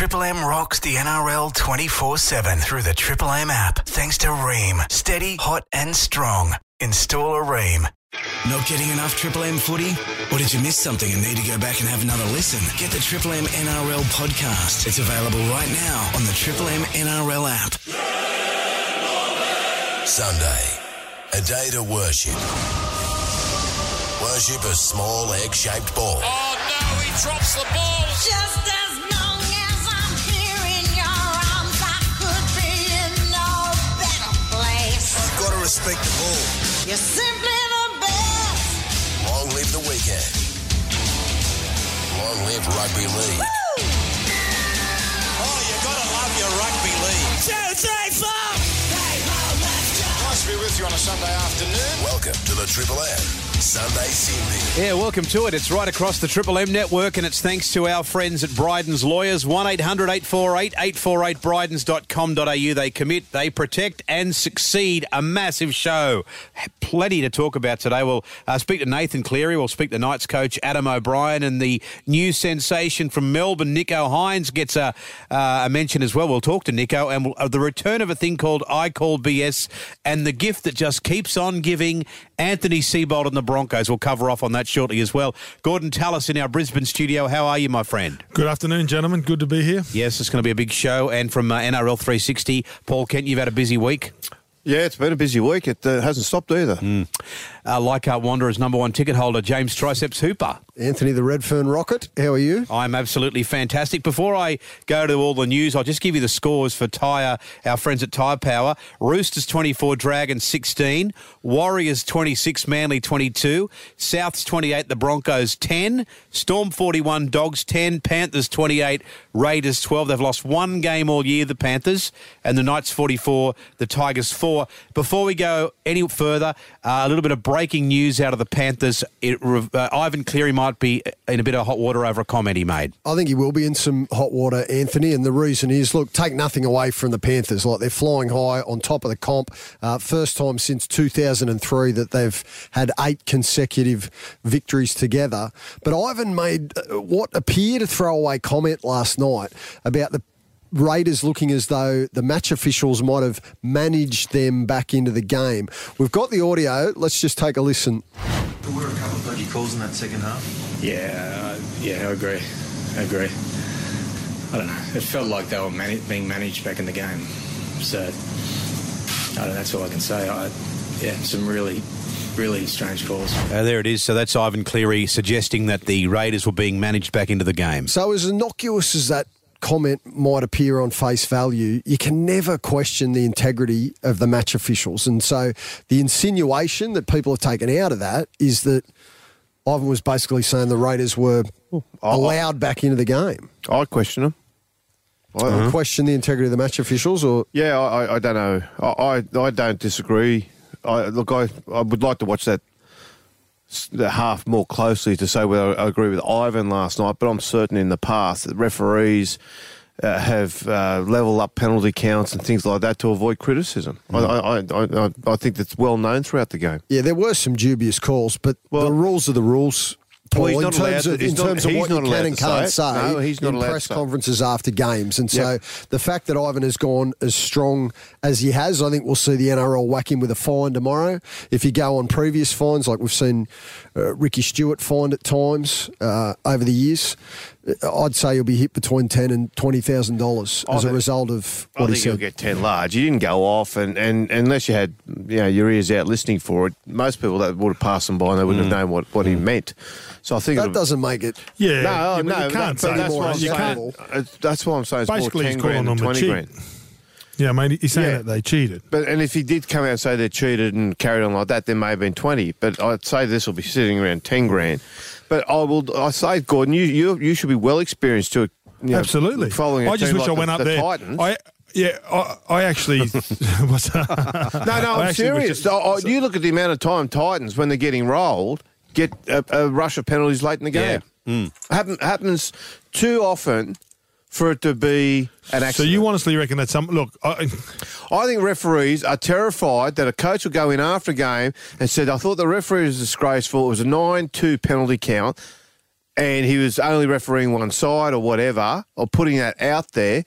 Triple M rocks the NRL 24 7 through the Triple M app. Thanks to Rheem. Steady, hot, and strong. Install a Rheem. Not getting enough Triple M footy? Or did you miss something and need to go back and have another listen? Get the Triple M NRL podcast. It's available right now on the Triple M NRL app. Sunday, a day to worship. Worship a small egg shaped ball. Oh no, he drops the ball. Just as Gotta respect the ball. You're simply the best. Long live the weekend. Long live rugby league. Oh, you gotta love your rugby league. Two, three, four. Nice to be with you on a Sunday afternoon. Welcome to the Triple M Sunday Sin Bin. Yeah, welcome to it. It's right across the Triple M network, and it's thanks to our friends at Bryden's Lawyers. 1 800 848 848 Brydens.com.au. They commit, they protect, and succeed. A massive show. Plenty to talk about today. We'll uh, speak to Nathan Cleary. We'll speak to Knights coach Adam O'Brien, and the new sensation from Melbourne, Nicho Hynes, gets a, uh, a mention as well. We'll talk to Nicho, and we'll, uh, the return of a thing called I Call BS, and the gift that just keeps on giving. Anthony Seibold and the Broncos. We'll cover off on that shortly as well. Gordon Tallis in our Brisbane studio. How are you, my friend? Good afternoon, gentlemen. Good to be here. Yes, it's going to be a big show. And from uh, NRL 360, Paul Kent, you've had a busy week. Yeah, it's been a busy week. It uh, hasn't stopped either. Uh, Leichhardt Wanderers number one ticket holder, James Triceps Hooper. Anthony the Redfern Rocket, how are you? I'm absolutely fantastic. Before I go to all the news, I'll just give you the scores for Tyre, our friends at Tyre Power. Roosters 24, Dragons 16, Warriors 26, Manly 22, Souths 28, the Broncos 10, Storm 41, Dogs 10, Panthers 28, Raiders 12. They've lost one game all year, the Panthers, and the Knights 44, the Tigers 4. Before we go any further, uh, a little bit of breaking news out of the Panthers. It, uh, Ivan Cleary might be in a bit of hot water over a comment he made. I think he will be in some hot water, Anthony. And the reason is, look, take nothing away from the Panthers. Like they're flying high on top of the comp. Uh, first time since 2003 that they've had eight consecutive victories together. But Ivan made uh, what appeared a throwaway comment last night about the Raiders looking as though the match officials might have managed them back into the game. We've got the audio. Let's just take a listen. There were a couple of dodgy calls in that second half. Yeah, uh, yeah, I agree. I agree. I don't know. It felt like they were mani- being managed back in the game. So, I don't know. That's all I can say. I, yeah, some really, really strange calls. Uh, there it is. So that's Ivan Cleary suggesting that the Raiders were being managed back into the game. So, as innocuous as that comment might appear on face value, you can never question the integrity of the match officials. And so, the insinuation that people have taken out of that is that Ivan was basically saying the Raiders were allowed back into the game. I question them. I, Question the integrity of the match officials, or Yeah, I, I- I don't know. I, I, I don't disagree. I, look, I, I would like to watch that, that half more closely to say whether I agree with Ivan last night, but I'm certain in the past that referees uh, have uh, level up penalty counts and things like that to avoid criticism. I, I, I, I, I think that's well known throughout the game. yeah, there were some dubious calls, but the rules are the rules. Paul, Well, he's in not terms allowed of, to- in he's not- terms of what you can and can't say say No, he's not in press conferences after games. And so Yep. the fact that Ivan has gone as strong as he has, I think we'll see the NRL whack him with a fine tomorrow. If you go on previous fines, like we've seen uh, Ricky Stuart fined at times uh, over the years, uh, I'd say you'll be hit between ten and twenty thousand dollars I as a result of I what he think you'll get ten large. You didn't go off, and, and unless you had you know your ears out listening for it, most people that would have passed them by and they wouldn't have known what, what he meant. So I think That doesn't make it. Yeah, No, yeah, oh, but no, you can't but say that's more what I'm as saying. you Uh, That's what I'm saying. It's Basically, more 10 grand than 20 grand. Yeah, mate, he's saying Yeah. that they cheated. But and if he did come out and say they cheated and carried on like that, there may have been twenty. But I'd say this will be sitting around ten grand. But I will. I say, Gordon, you you you should be well experienced to you know, Absolutely. following. a I just wish like I went the, up the there. Titans. I yeah, I, I actually was. no, no, I I'm serious. just- I- I- you look at the amount of time Titans when they're getting rolled get a, a rush of penalties late in the game. Mm. Happen, happens too often for it to be an accident. So you honestly reckon that some look? I, I think referees are terrified that a coach will go in after a game and said, I thought the referee was disgraceful. It was a 9 2 penalty count. and he was only refereeing one side or whatever, or putting that out there.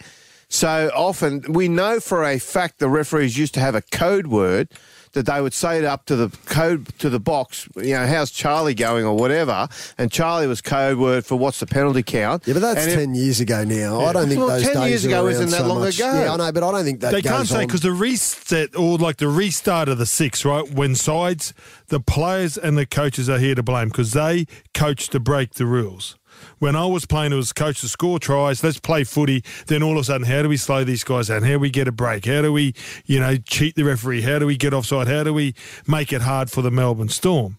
So often we know for a fact the referees used to have a code word that they would say it up to the code to the box, you know, how's Charlie going or whatever, and Charlie was code word for what's the penalty count. Yeah, but that's And if- ten years ago now. I don't think Well, those 10 days years ago around isn't that so long much. ago. Yeah, I know, but I don't think that they goes can't say because the reset or like the restart of the six, right? When sides, the players and the coaches are here to blame because they coach to break the rules. When I was playing, it was coach to score tries. Let's play footy. Then all of a sudden, how do we slow these guys down? How do we get a break? How do we, you know, cheat the referee? How do we get offside? How do we make it hard for the Melbourne Storm?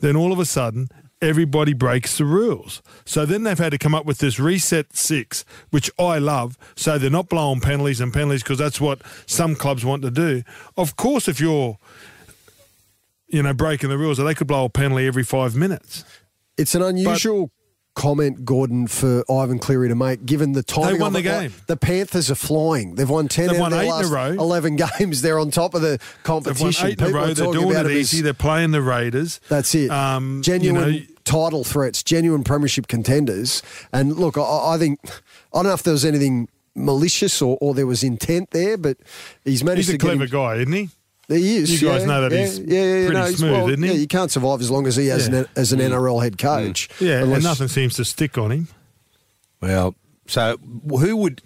Then all of a sudden, everybody breaks the rules. So then they've had to come up with this reset six, which I love. So they're not blowing penalties and penalties because that's what some clubs want to do. Of course, if you're, you know, breaking the rules, they could blow a penalty every five minutes. It's an unusual comment, Gordon, for Ivan Cleary to make, given the timing. won of the it. Like, game. the Panthers are flying. They've won ten They've out won eight in a last row. eleven games. They're on top of the competition. They've won eight in a row. They're doing it easy. as They're playing the Raiders. That's it. Um, genuine you know, title threats, genuine premiership contenders. And look, I, I think I don't know if there was anything malicious or, or there was intent there, but he's managed to. he's a to clever him- guy, isn't he? He is. You guys yeah, know that yeah, he's yeah, yeah, pretty no, he's- smooth, well, isn't he? Yeah, you can't survive as long as he has Yeah. an, as an NRL head coach. Yeah, Unless- and nothing seems to stick on him. Well, so who would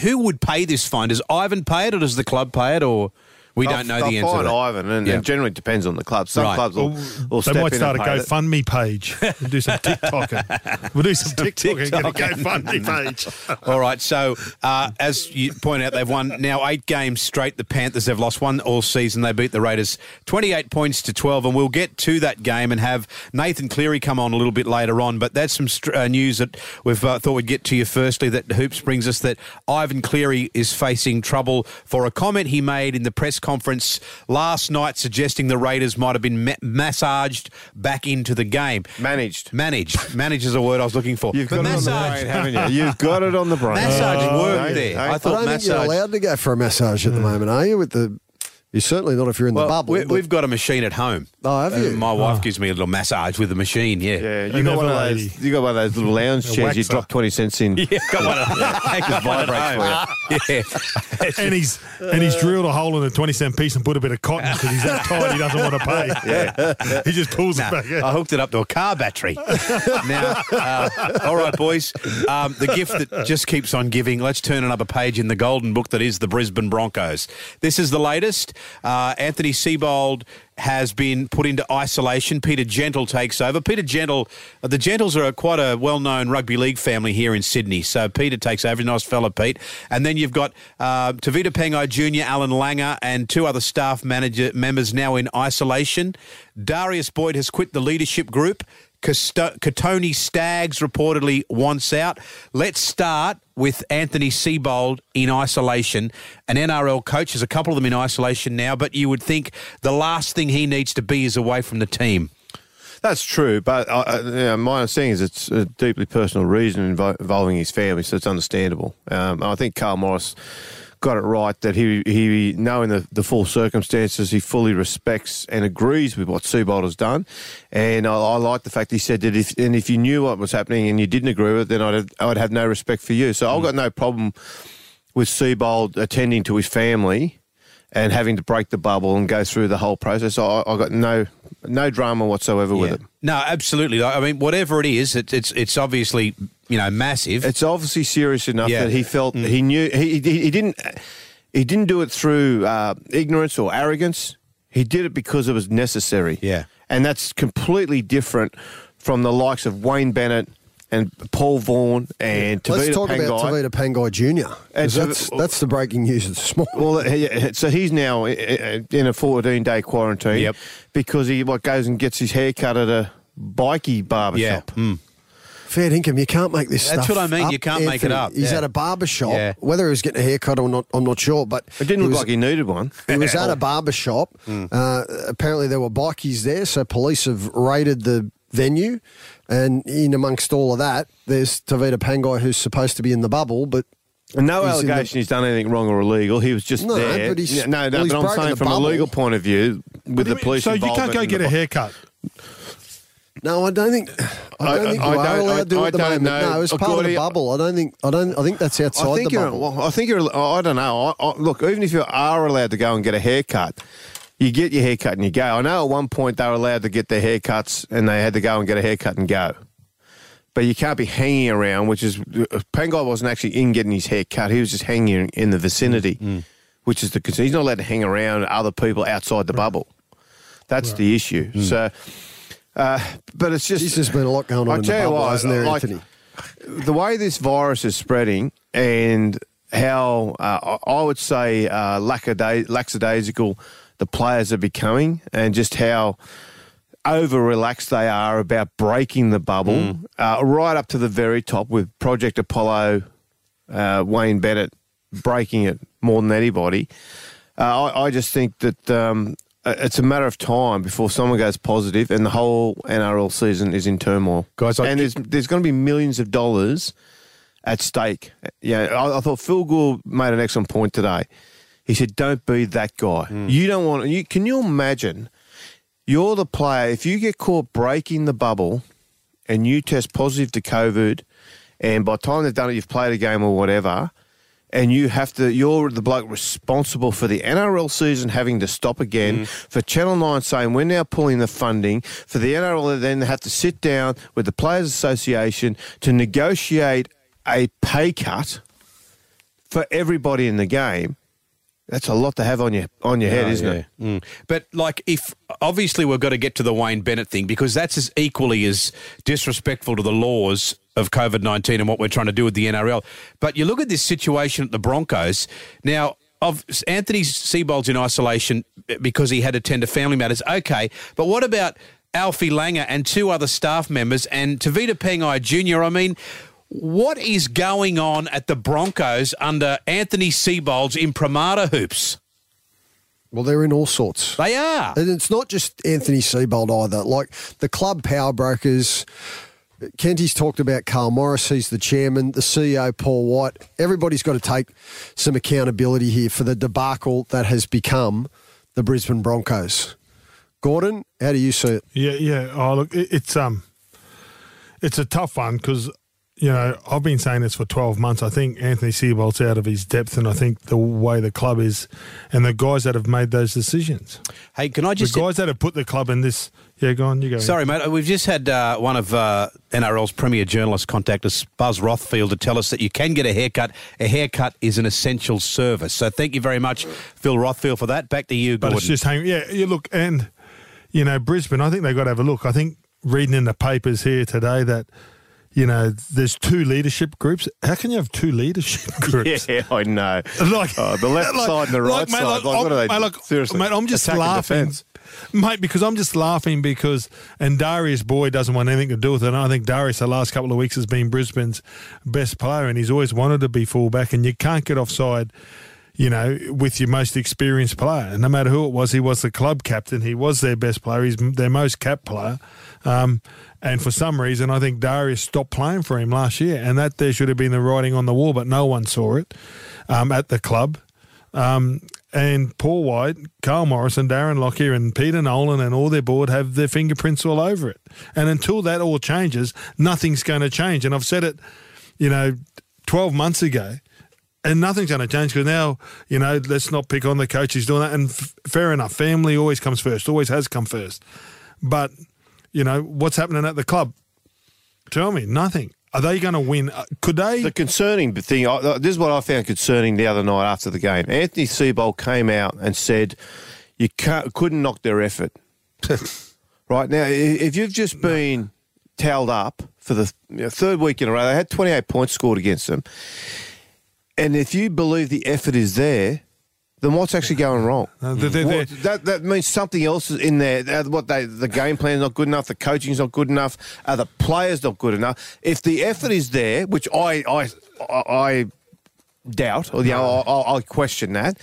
who would pay this fine? Does Ivan pay it, or does the club pay it, or we They'll- don't know the answer? fine to that? Ivan, and, Yeah. and generally depends on the club. Some Right. clubs will, Well, will they might start a and pay it. GoFundMe page. We'll do some TikToking. We'll do some, TikToking and get a GoFundMe page. All right. So, uh, as you point out, they've won now eight games straight. The Panthers have lost one all season. They beat the Raiders 28 points to 12. And we'll get to that game and have Nathan Cleary come on a little bit later on. But that's some str- uh, news that we've uh, thought we'd get to you firstly. That Hoops brings us that Ivan Cleary is facing trouble for a comment he made in the press conference last night suggesting the Raiders might have been ma- massaged back into the game. Managed. Managed. Managed is a word I was looking for. You've But got it on the massage- brain, haven't you? You've got it on the brain. Massage Oh, worked hey, there. hey. I I thought don't think you're allowed to go for a massage at the hmm. moment, are you? With the, you're certainly not if you're in the bubble. We, we've got a machine at home. Oh, have you? Uh, my wife gives me a little massage with the machine. Yeah, Yeah, you Another got one of lady. those. You got one of those little lounge A chairs. You drop twenty cents in. yeah. Got one of those. Just vibrates for you. Yeah. and he's and he's drilled a hole in a twenty cent piece and put a bit of cotton because he's that tight he doesn't want to pay. Yeah. he just pulls Nah, it back. I hooked it up to a car battery. now, uh, all right, boys. Um, the gift that just keeps on giving. Let's turn another page in the golden book that is the Brisbane Broncos. This is the latest. Uh, Anthony Seibold has been put into isolation. Peter Gentle takes over. Peter Gentle, uh, the Gentles are quite a well-known rugby league family here in Sydney. So Peter takes over. Nice fella, Pete. And then you've got uh, Tavita Pangai Jr., Allan Langer, and two other staff manager members now in isolation. Darius Boyd has quit the leadership group. Kotoni Staggs reportedly wants out. Let's start with Anthony Seibold in isolation. An NRL coach, there's a couple of them in isolation now, but you would think the last thing he needs to be is away from the team. That's true, but uh, you know, my understanding is it's a deeply personal reason invo- involving his family, so it's understandable. Um, I think Karl Morris got it right that he, he knowing the, the full circumstances, he fully respects and agrees with what Seibold has done. And I, I like the fact he said that if and if you knew what was happening and you didn't agree with it, then I'd have, I'd have no respect for you. So I've mm. got no problem with Seibold attending to his family and having to break the bubble and go through the whole process. I, I got no no drama whatsoever with it. No, absolutely. I mean, whatever it is, it, it's it's obviously you know massive. It's obviously serious enough Yeah. that he felt he knew he, he he didn't he didn't do it through uh, ignorance or arrogance. He did it because it was necessary. Yeah. and that's completely different from the likes of Wayne Bennett and Paul Vaughan and Tavita Let's talk Pangai. about Tavita Pangai Jr. And so- that's, that's the breaking news this morning. Well, so he's now i- i- in a 14 day quarantine Yep. because he what goes and gets his hair cut at a bikey barber yeah. Mm. Fair income, you can't make this up. That's stuff what I mean, up, you can't make it up, He's yeah. at a barber shop. Yeah. Whether he was getting a haircut or not, I'm not sure. But It didn't look was, like he needed one. He was at a barber shop. Hmm. Uh, apparently, there were bikies there, so police have raided the venue. And in amongst all of that, there's Tavita Pangai, who's supposed to be in the bubble, but And no He's in the- allegation he's done anything wrong or illegal. He was just No, there. but he's- Yeah, no, no, well, he's but I'm saying from bubble. a legal point of view, with the police so you can't go get a haircut. No, I don't think. I don't I- think I you are don't- allowed to do I- at the moment. know. No, it's part of the bubble. I don't think. I don't. I think that's outside I think the bubble. Well, I think you're. I don't know. I, I, look, even if you are allowed to go and get a haircut, you get your haircut and you go. I know at one point they were allowed to get their haircuts and they had to go and get a haircut and go. But you can't be hanging around, which is Pangai wasn't actually in getting his hair cut. He was just hanging in the vicinity, mm, mm. which is the concern. He's not allowed to hang around other people outside the bubble. That's the issue. Mm. So, uh, but it's just. There's been a lot going on I in the tell you bubble, what, hasn't there, like, Anthony? the way this virus is spreading and how uh, I would say uh, lackada- lackadaisical the players are becoming and just how over relaxed they are about breaking the bubble uh, right up to the very top with Project Apollo, uh, Wayne Bennett breaking it more than anybody. Uh, I, I just think that um, Uh, it's a matter of time before someone goes positive and the whole NRL season is in turmoil. Guys, I- and there's, there's going to be millions of dollars at stake. Yeah, I, I thought Phil Gould made an excellent point today. He said, "Don't be that guy. Hmm. You don't want. You can you imagine? You're the player. If you get caught breaking the bubble, and you test positive to COVID, and by the time they've done it, you've played a game or whatever." And you have to, you're the bloke responsible for the NRL season having to stop again, mm. for Channel 9 saying we're now pulling the funding, for the NRL to then have to sit down with the Players Association to negotiate a pay cut for everybody in the game. That's a lot to have on your on your head, Oh, isn't yeah. it? Mm. But like, if obviously we've got to get to the Wayne Bennett thing because that's as equally as disrespectful to the laws of COVID nineteen and what we're trying to do with the NRL. But you look at this situation at the Broncos now. Of Anthony Seibold's in isolation because he had to tend to family matters. Okay, but what about Alfie Langer and two other staff members and Tavita Pangai Jr.? I mean, what is going on at the Broncos under Anthony Seibold's imprimatur hoops? Well, they're in all sorts. They are. And it's not just Anthony Seibold either. Like the club power brokers, Kenty's talked about Karl Morris. He's the chairman. The CEO, Paul White. Everybody's got to take some accountability here for the debacle that has become the Brisbane Broncos. Gordon, how do you see it? Yeah, yeah. Oh, look, it, it's um, it's a tough one because you know I've been saying this for twelve months. I think Anthony Seibold's out of his depth, and I think the way the club is, and the guys that have made those decisions, Hey, can I just the guys that have put the club in this. Yeah, go on, you go. Sorry, mate. We've just had uh, one of uh, NRL's premier journalists contact us, Buzz Rothfield, to tell us that you can get a haircut. A haircut is an essential service. So thank you very much, Phil Rothfield, for that. Back to you, But it's just hanging. Yeah, you look, and you know Brisbane. I think they've got to have a look. I think reading in the papers here today that you know there's two leadership groups. How can you have two leadership groups? Yeah, I know. Like Oh, the left like- side and the right like, mate, side. Like, what are they? Mate, like, Seriously, mate, I'm just laughing, mate, because I'm just laughing because and Darius Boyd doesn't want anything to do with it. And I think Darius the last couple of weeks has been Brisbane's best player, and he's always wanted to be fullback, and you can't get offside. You know, with your most experienced player, and no matter who it was, he was the club captain. He was their best player. He's their most capped player. Um, and for some reason, I think Darius stopped playing for him last year, and that there should have been the writing on the wall, but no one saw it um, at the club. Um, and Paul White, Carl Morrison, Darren Lockyer, and Peter Nolan and all their board have their fingerprints all over it. And until that all changes, nothing's going to change. And I've said it, you know, 12 months ago, and nothing's going to change because now, you know, let's not pick on the coach who's doing that. And f- fair enough, family always comes first, always has come first. But, you know, what's happening at the club? Tell me, nothing. Are they going to win? Uh, Could they? The concerning thing, this is what I found concerning the other night after the game. Anthony Seibold came out and said, "You can't, couldn't knock their effort." right now, if you've just been towed up for the third week in a row, they had 28 points scored against them, and if you believe the effort is there. Then what's actually going wrong? Uh, they're- they're- What- that that means something else is in there. What they the game plan's not good enough, the coaching's not good enough, uh, the players not good enough. If the effort is there, which I I I, doubt, or you know, I, I, question that.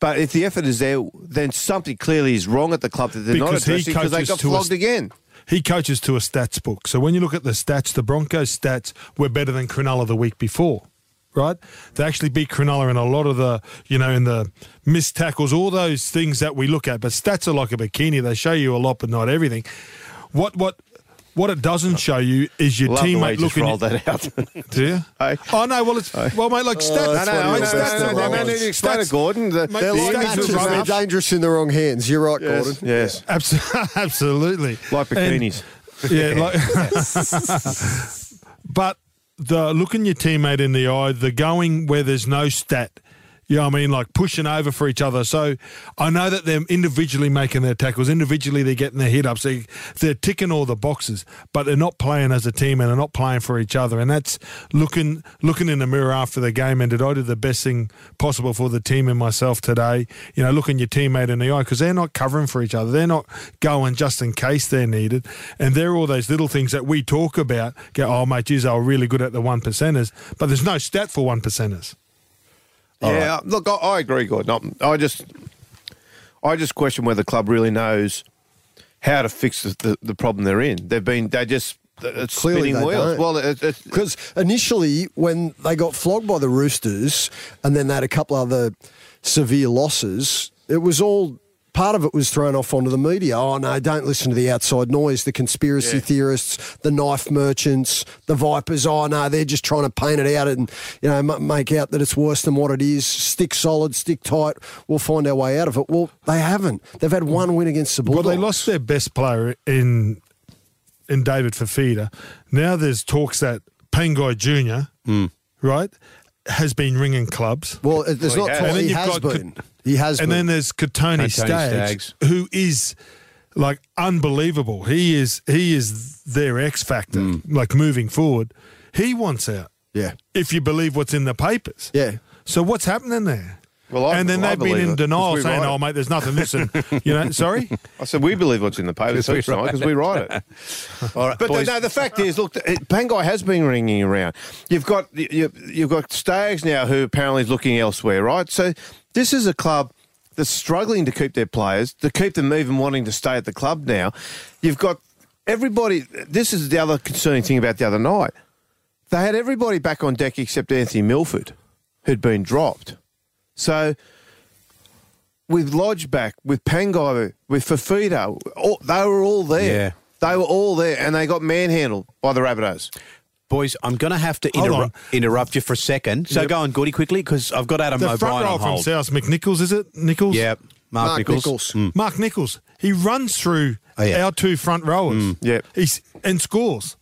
But if the effort is there, then something clearly is wrong at the club that they're not Because he addressing because they got to a flogged again. He coaches to a stats book. So when you look at the stats, the Broncos stats were better than Cronulla the week before, right? They actually beat Cronulla in a lot of the, you know, in the missed tackles, all those things that we look at. But stats are like a bikini. They show you a lot, but not everything. What, what, What it doesn't show you is your Love the way teammate you just looking. rolled that out. Do you? Hey. Oh no, well it's well, mate. Like oh, stats. no, that's no, what no, he no, was no, asking no, no, no need to explain it, Gordon. The, Mate, They're the like stats matches, are they're dangerous in the wrong hands. You're right, yes, Gordon. yes. Abs- Absolutely. Like bikinis. And- yeah, like. but the looking your teammate in the eye, the going where there's no stat. You know what I mean? Like pushing over for each other. So I know that they're individually making their tackles, individually they're getting their hit ups, they, they're ticking all the boxes, but they're not playing as a team and they're not playing for each other. And that's looking looking in the mirror after the game and did I do the best thing possible for the team and myself today? You know, looking your teammate in the eye because they're not covering for each other. They're not going just in case they're needed. And they're all those little things that we talk about. Go, oh, mate, geez, they were really good at the one percenters, but there's no stat for one percenters. Yeah, look, I, I agree, Gordon. I just, I just question whether the club really knows how to fix the, the, the problem they're in. They've been, they just it's Clearly they wheels. don't. Well, Because initially, when they got flogged by the Roosters and then they had a couple other severe losses, it was all part of it was thrown off onto the media. Oh, no, don't listen to the outside noise, the conspiracy Yeah. theorists, the knife merchants, the Vipers. Oh, no, they're just trying to paint it out and, you know, m- make out that it's worse than what it is. Stick solid, stick tight. We'll find our way out of it. Well, they haven't. They've had one win against the Well, they lost their best player in in David Fifita. Now there's talks that Pangai Junior, hmm. right, has been ringing clubs. Well, there's Well, not he has. And then He you've has got been. He has and been. then there's Kotoni Kotoni Staggs, Staggs. who is like unbelievable. He is he is their X factor, mm. like moving forward. He wants out. yeah. If you believe what's in the papers. Yeah. So what's happening there? Well, I- and then I they've been in it, denial, saying, "Oh, mate, there's nothing missing." you know, sorry. I said we believe what's in the paper Because we each time because we write it. All right, But the, no, the fact is, look, Pangai has been ringing around. You've got you, you've got Staggs now who apparently is looking elsewhere, right? So this is a club that's struggling to keep their players, to keep them even wanting to stay at the club now. You've got everybody. This is the other concerning thing about the other night. They had everybody back on deck except Anthony Milford, who'd been dropped. So with Lodge back, with Pangai, with Fifita, all, they were all there. Yeah. They were all there, and they got manhandled by the Rabbitohs. Boys, I'm going to have to Hold interru- on. interrupt you for a second. So Yep. go on, Goody, quickly, because I've got Adam The front O'Brien row on from hold. South McNichols, is it? Nicholls? Yeah, Mark, Mark Nicholls. Nicholls. Mm. Mark Nicholls. He runs through Oh, yeah. our two front rowers. Yep. He's and scores.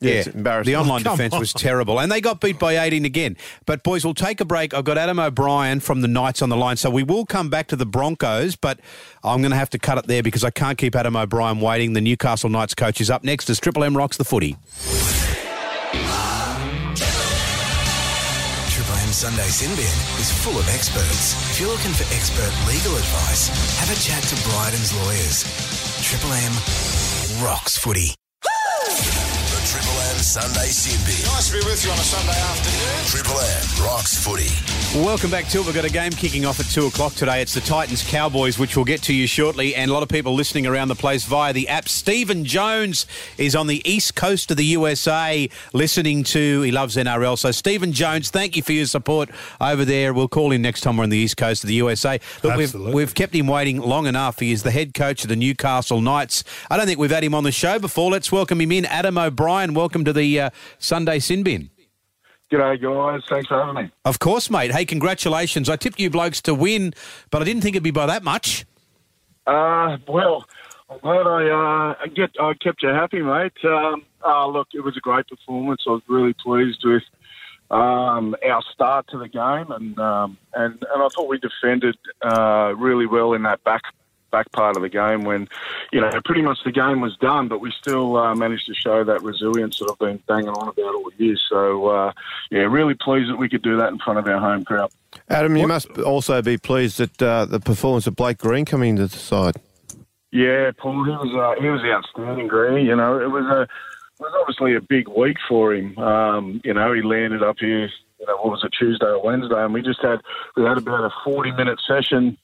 Yeah, Yeah, it's embarrassing. the oh, online Come defence on. was terrible, and they got beat by 18 again. But boys, we'll take a break. I've got Adam O'Brien from the Knights on the line, so we will come back to the Broncos. But I'm going to have to cut it there because I can't keep Adam O'Brien waiting. The Newcastle Knights coach is up next as Triple M rocks the footy. Triple M Sunday Sin is full of experts. If you're looking for expert legal advice, have a chat to Bryden's lawyers. Triple M rocks footy. The Sunday Sin Nice to be with you on a Sunday afternoon. Triple M rocks footy. Welcome back to it. We've got a game kicking off at 2 o'clock today. It's the Titans Cowboys, which we'll get to you shortly. And a lot of people listening around the place via the app. Stephen Jones is on the east coast of the USA listening to, he loves NRL. So, Stephen Jones, thank you for your support over there. We'll call him next time we're on the east coast of the USA. Look, we've, we've kept him waiting long enough. He is the head coach of the Newcastle Knights. I don't think we've had him on the show before. Let's welcome him in. Adam O'Brien, welcome to the uh, Sunday Sin Bin. G'day, guys. Thanks for having me. Of course, mate. Hey, congratulations. I tipped you blokes to win, but I didn't think it'd be by that much. Uh, well, I'm glad I uh, get I kept you happy, mate. Um, uh, look, it was a great performance. I was really pleased with um, our start to the game, and um, and and I thought we defended uh, really well in that back back part of the game when you know pretty much the game was done, but we still uh, managed to show that resilience that I've been banging on about all year. So uh, yeah, really pleased that we could do that in front of our home crowd. Adam, you must also be pleased at uh, the performance of Blake Green coming into the side. Yeah, Paul, he was uh, he was outstanding, Green. You know, it was a it was obviously a big week for him. Um, you know, he landed up here. You know, what was it, Tuesday or Wednesday, and we just had we had about a forty minute session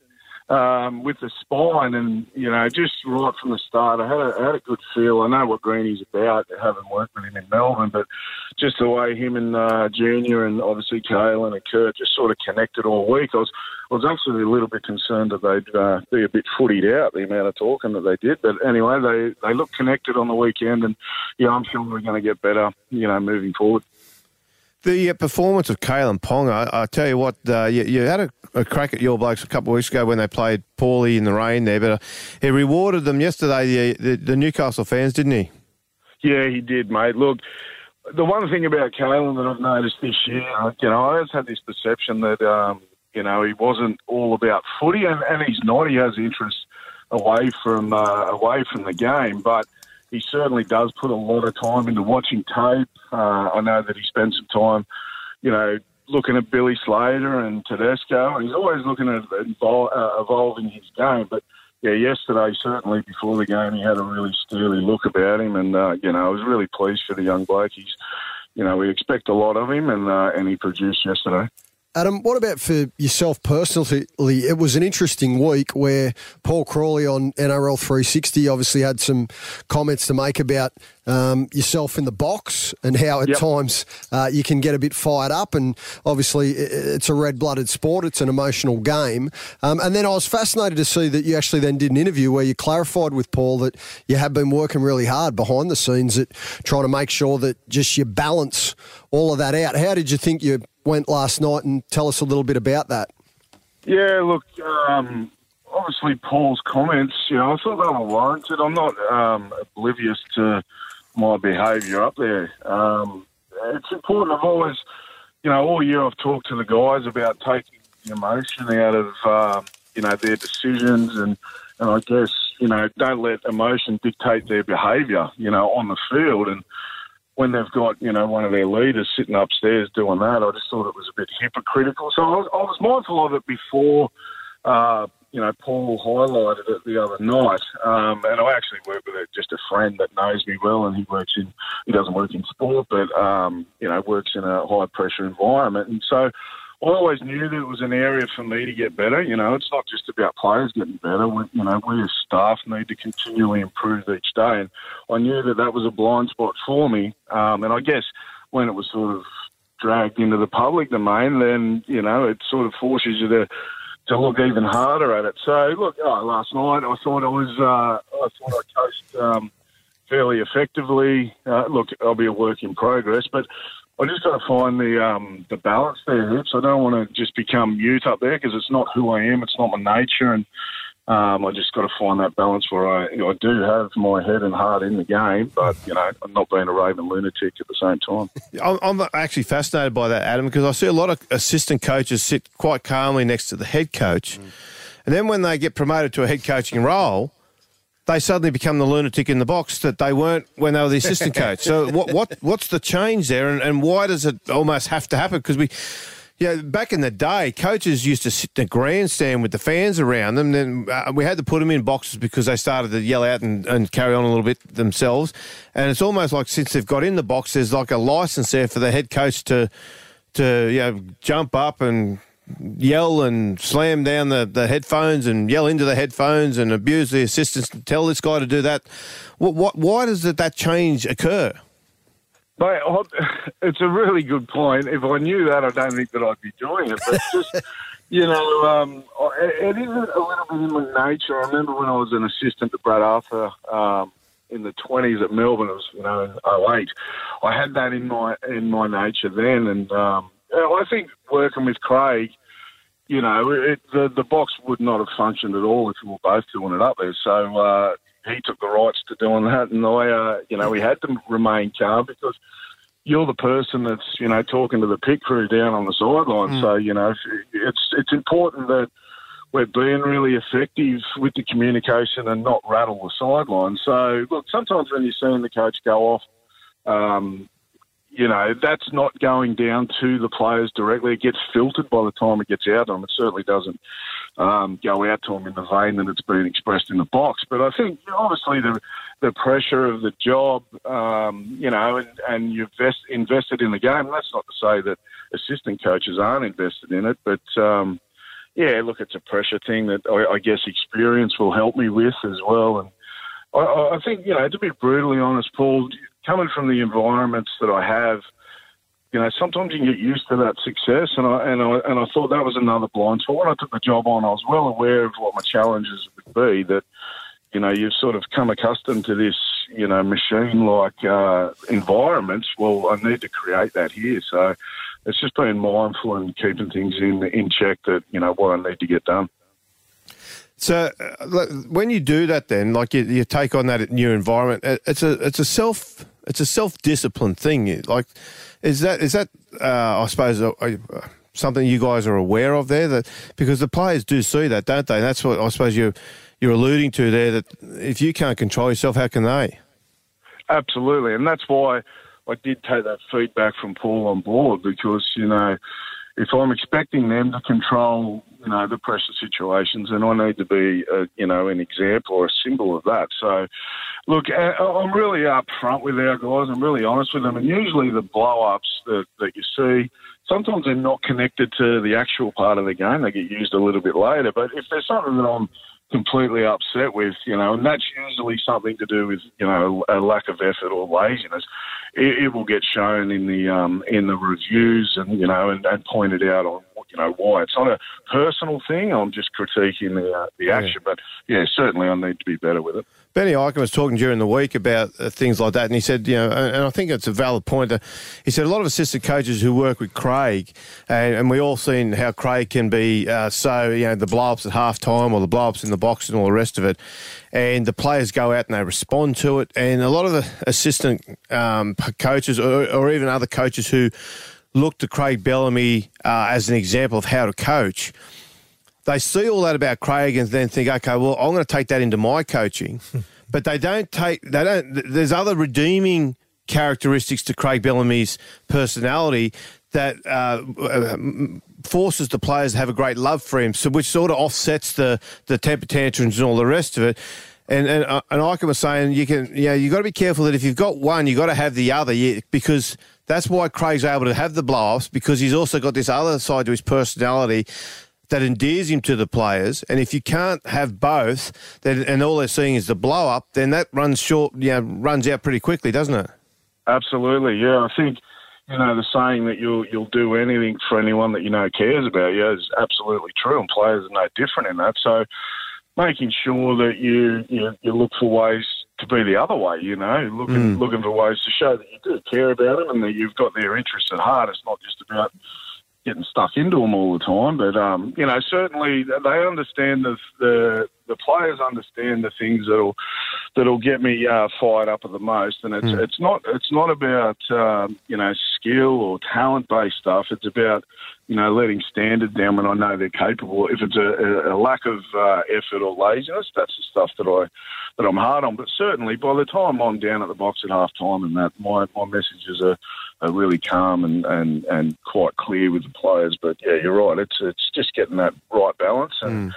um, with the spine, and you know, just right from the start, I had a, I had a good feel. I know what Greeny's about, having worked with him in Melbourne, but just the way him and uh, Junior and obviously Kalyn and Kurt just sort of connected all week, I was I was actually a little bit concerned that they'd uh, be a bit footied out the amount of talking that they did. But anyway, they they looked connected on the weekend, and yeah, I'm sure we're going to get better, you know, moving forward. The uh, performance of Kalyn Ponga, I, I tell you what, uh, you, you had a, a crack at your blokes a couple of weeks ago when they played poorly in the rain there, but uh, he rewarded them yesterday, the, the, the Newcastle fans, didn't he? Yeah, he did, mate. Look, the one thing about Kalyn that I've noticed this year, you know, I always had this perception that, um, you know, he wasn't all about footy, and, and he's not. He has interests away from uh, away from the game, but he certainly does put a lot of time into watching tape. Uh, I know that he spends some time, you know, looking at Billy Slater and Tedesco, and he's always looking at evol- uh, evolving his game. But yeah, yesterday certainly before the game, he had a really steely look about him, and uh, you know, I was really pleased for the young bloke. He's, you know, we expect a lot of him, and uh, and he produced yesterday. Adam, what about for yourself personally? It was an interesting week where Paul Crawley on NRL 360 obviously had some comments to make about um, yourself in the box and how at Yep. times uh, you can get a bit fired up. And obviously, it's a red blooded sport, it's an emotional game. Um, and then I was fascinated to see that you actually then did an interview where you clarified with Paul that you have been working really hard behind the scenes at trying to make sure that just you balance all of that out. How did you think you went last night? And tell us a little bit about that. Yeah, look, um, obviously Paul's comments, you know, I thought they were warranted. I'm not um, oblivious to my behaviour up there. Um, it's important. I've always, you know, all year I've talked to the guys about taking emotion out of, um, you know, their decisions and, and I guess, you know, don't let emotion dictate their behaviour, you know, on the field. And when they've got, you know, one of their leaders sitting upstairs doing that, I just thought it was a bit hypocritical. So I was, I was mindful of it before, uh, you know, Paul highlighted it the other night. Um, and I actually work with just a friend that knows me well, and he works in, he doesn't work in sport, but, um, you know, works in a high pressure environment. And so I always knew that it was an area for me to get better. You know, it's not just about players getting better. We, you know, we as staff need to continually improve each day. And I knew that that was a blind spot for me. Um, and I guess when it was sort of dragged into the public domain, then, you know, it sort of forces you to to look even harder at it. So, look, oh, last night I thought I was, uh, I thought I coached um, fairly effectively. Uh, look, I'll be a work in progress, but I just got to find the um, the balance there, Hips. I don't want to just become mute up there because it's not who I am. It's not my nature, and um, I just got to find that balance where I I do have my head and heart in the game, but you know I'm not being a raving lunatic at the same time. I'm, I'm actually fascinated by that, Adam, because I see a lot of assistant coaches sit quite calmly next to the head coach, and then when they get promoted to a head coaching role, they suddenly become the lunatic in the box that they weren't when they were the assistant coach. So what what what's the change there, and, and why does it almost have to happen? Because we. Yeah, back in the day, coaches used to sit in the grandstand with the fans around them. Then uh, we had to put them in boxes because they started to yell out and, and carry on a little bit themselves. And it's almost like since they've got in the box, there's like a license there for the head coach to to you know jump up and yell and slam down the, the headphones and yell into the headphones and abuse the assistants and tell this guy to do that. What, what why does that, that change occur? Mate, it's a really good point. If I knew that, I don't think that I'd be doing it. But just, you know, um, I- it is a little bit in my nature. I remember when I was an assistant to Brad Arthur um, in the 20s at Melbourne, it was, you know, in 08. I had that in my in my nature then. And um, I think working with Craig, you know, it, the, the box would not have functioned at all if we were both doing it up there. So uh, he took the rights to doing that, and I, uh, you know, we had to remain calm because you're the person that's, you know, talking to the pit crew down on the sideline. So, you know, it's it's important that we're being really effective with the communication and not rattle the sideline. So, look, sometimes when you're seeing the coach go off, um, you know, that's not going down to the players directly. It gets filtered by the time it gets out them. It certainly doesn't um, go out to them in the vein that it's been expressed in the box. But I think obviously the the pressure of the job, um, you know, and, and you've vest, invested in the game. That's not to say that assistant coaches aren't invested in it, but um, yeah, look, it's a pressure thing that I, I guess experience will help me with as well. And I, I think, you know, to be brutally honest, Paul, coming from the environments that I have, you know, sometimes you get used to that success, and I and I and I thought that was another blind spot. When I took the job on, I was well aware of what my challenges would be. That you know, you've sort of come accustomed to this, you know, machine-like uh, environment. Well, I need to create that here, so it's just being mindful and keeping things in in check. That you know what I need to get done. So uh, when you do that, then like you, you take on that new environment, it's a it's a self it's a self discipline thing. Like, is that is that uh, I suppose uh, uh, something you guys are aware of there? That because the players do see that, don't they? That's what I suppose you you're alluding to there. That if you can't control yourself, how can they? Absolutely, and that's why I did take that feedback from Paul on board because you know if I'm expecting them to control you know the pressure situations, then I need to be a, you know an example or a symbol of that. So look, uh, I'm really upfront with our guys. I'm really honest with them, and usually the blow ups that that you see. Sometimes they're not connected to the actual part of the game. They get used a little bit later. But if there's something that I'm completely upset with, you know, and that's usually something to do with, you know, a lack of effort or laziness. It, it will get shown in the um, in the reviews and you know and, and pointed out on you know why it's not a personal thing. I'm just critiquing the uh, the action, but yeah, certainly I need to be better with it. Benny Ikin was talking during the week about uh, things like that, and he said, you know, and and I think it's a valid point. That he said a lot of assistant coaches who work with Craig, and, and we all seen how Craig can be uh, so, you know, the blow ups at half time or the blow ups in the box and all the rest of it, and the players go out and they respond to it, and a lot of the assistant um, coaches or, or even other coaches who look to Craig Bellamy uh, as an example of how to coach they see all that about Craig and then think, okay, well, I'm going to take that into my coaching. but they don't take, they don't, there's other redeeming characteristics to Craig Bellamy's personality that uh, forces the players to have a great love for him, so which sort of offsets the, the temper tantrums and all the rest of it. And and uh, and Ikin was saying you can yeah you've got to be careful that if you've got one you've got to have the other because that's why Craig's able to have the blow offs because he's also got this other side to his personality that endears him to the players. And if you can't have both, then and all they're seeing is the blow up, then that runs short, you know, runs out pretty quickly, doesn't it? Absolutely, yeah. I think you know the saying that you'll you'll do anything for anyone that you know cares about you is absolutely true, and players are no different in that. So making sure that you you, you look for ways to be the other way, you know, looking Mm. looking for ways to show that you do care about them and that you've got their interests at heart. It's not just about getting stuck into them all the time. But um, you know, certainly they understand the the the players understand the things that'll that'll get me uh, fired up at the most. And it's Mm. it's not it's not about um, you know skill or talent based stuff. It's about you know letting standard down when I know they're capable. If it's a, a, lack of uh, effort or laziness, that's the stuff that I that I'm hard on. But certainly by the time I'm down at the box at half time and that my my messages are are really calm and, and, and quite clear with the players. But yeah, you're right. It's it's just getting that right balance. And mm.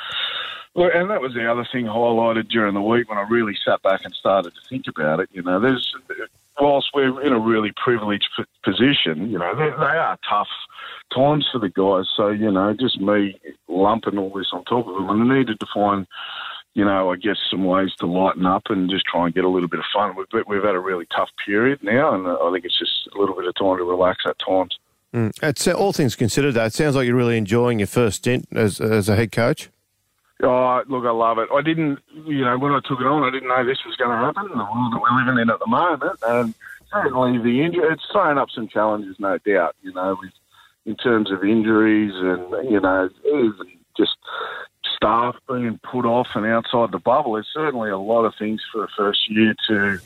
look, and that was the other thing highlighted during the week when I really sat back and started to think about it. You know, there's whilst we're in a really privileged p- position, you know, they, they are tough times for the guys. So you know, just me lumping all this on top of them, and I needed to find you know, I guess some ways to lighten up and just try and get a little bit of fun. We've, we've had a really tough period now, and I think it's just a little bit of time to relax at times. Mm. It's uh, all things considered. Though it sounds like you're really enjoying your first stint as as a head coach. Oh, look, I love it. I didn't, you know, when I took it on, I didn't know this was going to happen in the world that we're living in at the moment. And certainly the injury, it's thrown up some challenges, no doubt, you know, with, in terms of injuries and, you know, even just staff being put off and outside the bubble. There's certainly a lot of things for the first year to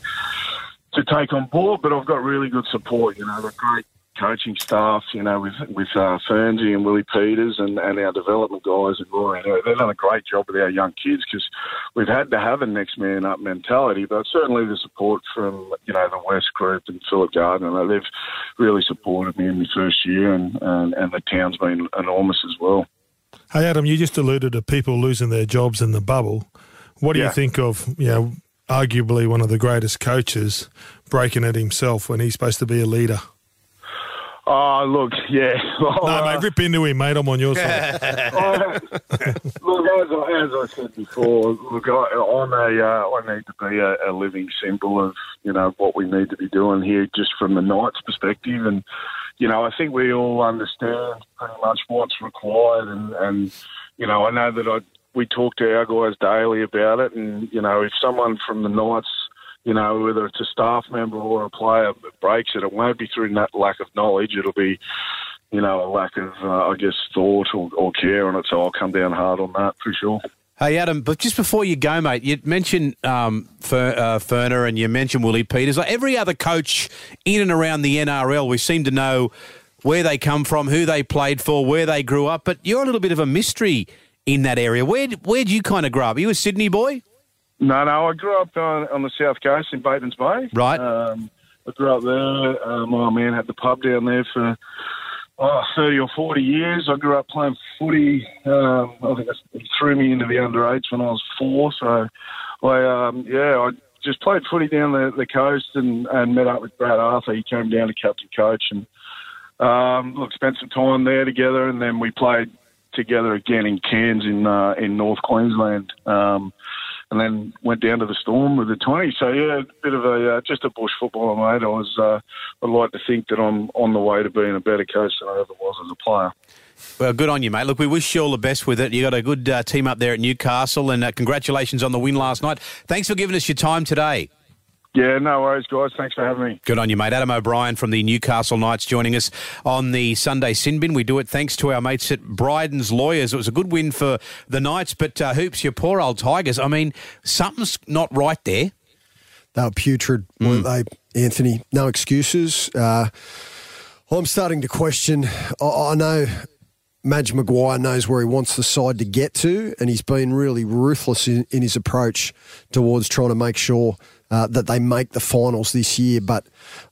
to take on board, but I've got really good support, you know, the great coaching staff, you know, with with uh, Fernsey and Willie Peters and, and our development guys and Rory. They've done a great job with our young kids because we've had to have a next man up mentality. But certainly the support from you know the West Group and Philip Gardner, they've really supported me in my first year, and and, and the town's been enormous as well. Hey, Adam, you just alluded to people losing their jobs in the bubble. What do Yeah. you think of, you know, arguably one of the greatest coaches breaking it himself when he's supposed to be a leader? Oh, look, yeah. No, mate, rip into him, mate. I'm on your side. Oh, look, as I, as I said before, look, I, I'm a, uh, I need to be a, a living symbol of, you know, what we need to be doing here just from the Knights' perspective. And, you know, I think we all understand pretty much what's required. And, and you know, I know that I, we talk to our guys daily about it. And, you know, if someone from the Knights you know, whether it's a staff member or a player that breaks it, it won't be through that lack of knowledge. It'll be, you know, a lack of, uh, I guess, thought or, or care on it. So I'll come down hard on that for sure. Hey, Adam, but just before you go, mate, you mentioned um, Fer, uh, Ferner and you mentioned Willie Peters. Like every other coach in and around the NRL, we seem to know where they come from, who they played for, where they grew up. But you're a little bit of a mystery in that area. Where where'd you kind of grow up? Are you a Sydney boy? No, no, I grew up on, on the south coast in Batemans Bay. Right. Um, I grew up there. Uh, my man had the pub down there for oh, 30 or 40 years. I grew up playing footy. Um, I think he threw me into the underage when I was four. So, I um, yeah, I just played footy down the, the coast and, and met up with Brad Arthur. He came down to captain coach and um, look, spent some time there together, and then we played together again in Cairns in uh, in North Queensland. Um, and then went down to the Storm with the 20. So yeah, a bit of a uh, just a bush footballer, mate. I was uh, I'd like to think that I'm on the way to being a better coach than I ever was as a player. Well, good on you, mate. Look, we wish you all the best with it. You got a good uh, team up there at Newcastle, and uh, congratulations on the win last night. Thanks for giving us your time today. Yeah, no worries, guys. Thanks for having me. Good on you, mate. Adam O'Brien from the Newcastle Knights joining us on the Sunday Sin Bin. We do it thanks to our mates at Bryden's Lawyers. It was a good win for the Knights, but uh, hoops, your poor old Tigers. I mean, something's not right there. They were putrid, weren't they, Anthony? No excuses. Uh, I'm starting to question. I, I know Madge Maguire knows where he wants the side to get to, and he's been really ruthless in, in his approach towards trying to make sure uh, that they make the finals this year. But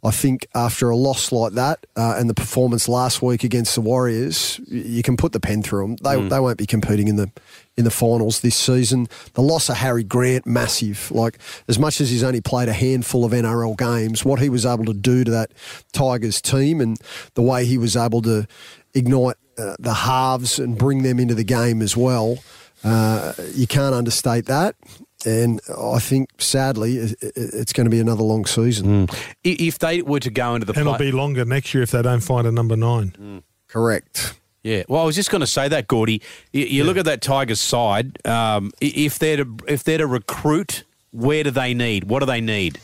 I think after a loss like that uh, and the performance last week against the Warriors, you can put the pen through them. They, Mm. they won't be competing in the in the finals this season. The loss of Harry Grant, massive. Like as much as he's only played a handful of NRL games, what he was able to do to that Tigers team and the way he was able to ignite uh, the halves and bring them into the game as well. Uh, you can't understate that. And I think, sadly, it- it- it's going to be another long season. I- If they were to go into the and it'll be longer next year if they don't find a number nine. Correct. Yeah, well, I was just going to say that, Gordy. You, you look at that Tigers side. Um, if they're to if they're to recruit, where do they need? What do they need?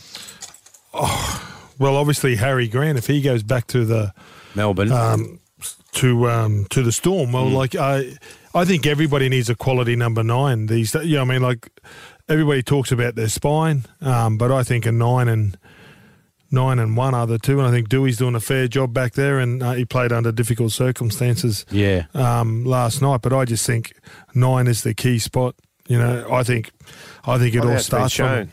Oh, Well, obviously Harry Grant, if he goes back to the Melbourne, um, to um, to the Storm, well, Mm. like I, I think everybody needs a quality number nine these. days. Yeah, I mean, like everybody talks about their spine, um, but I think a nine and nine and one are the two, and I think Doueihi's doing a fair job back there, and uh, he played under difficult circumstances. Yeah. um, last night, but I just think nine is the key spot. You know, I think, I think it all that's been starts from.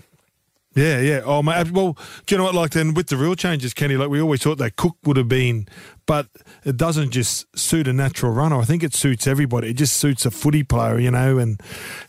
Yeah, yeah. Oh. Well, do you know what? Like then with the real changes, Kenny, like we always thought that Cook would have been, but it doesn't just suit a natural runner. I think it suits everybody. It just suits a footy player, you know, and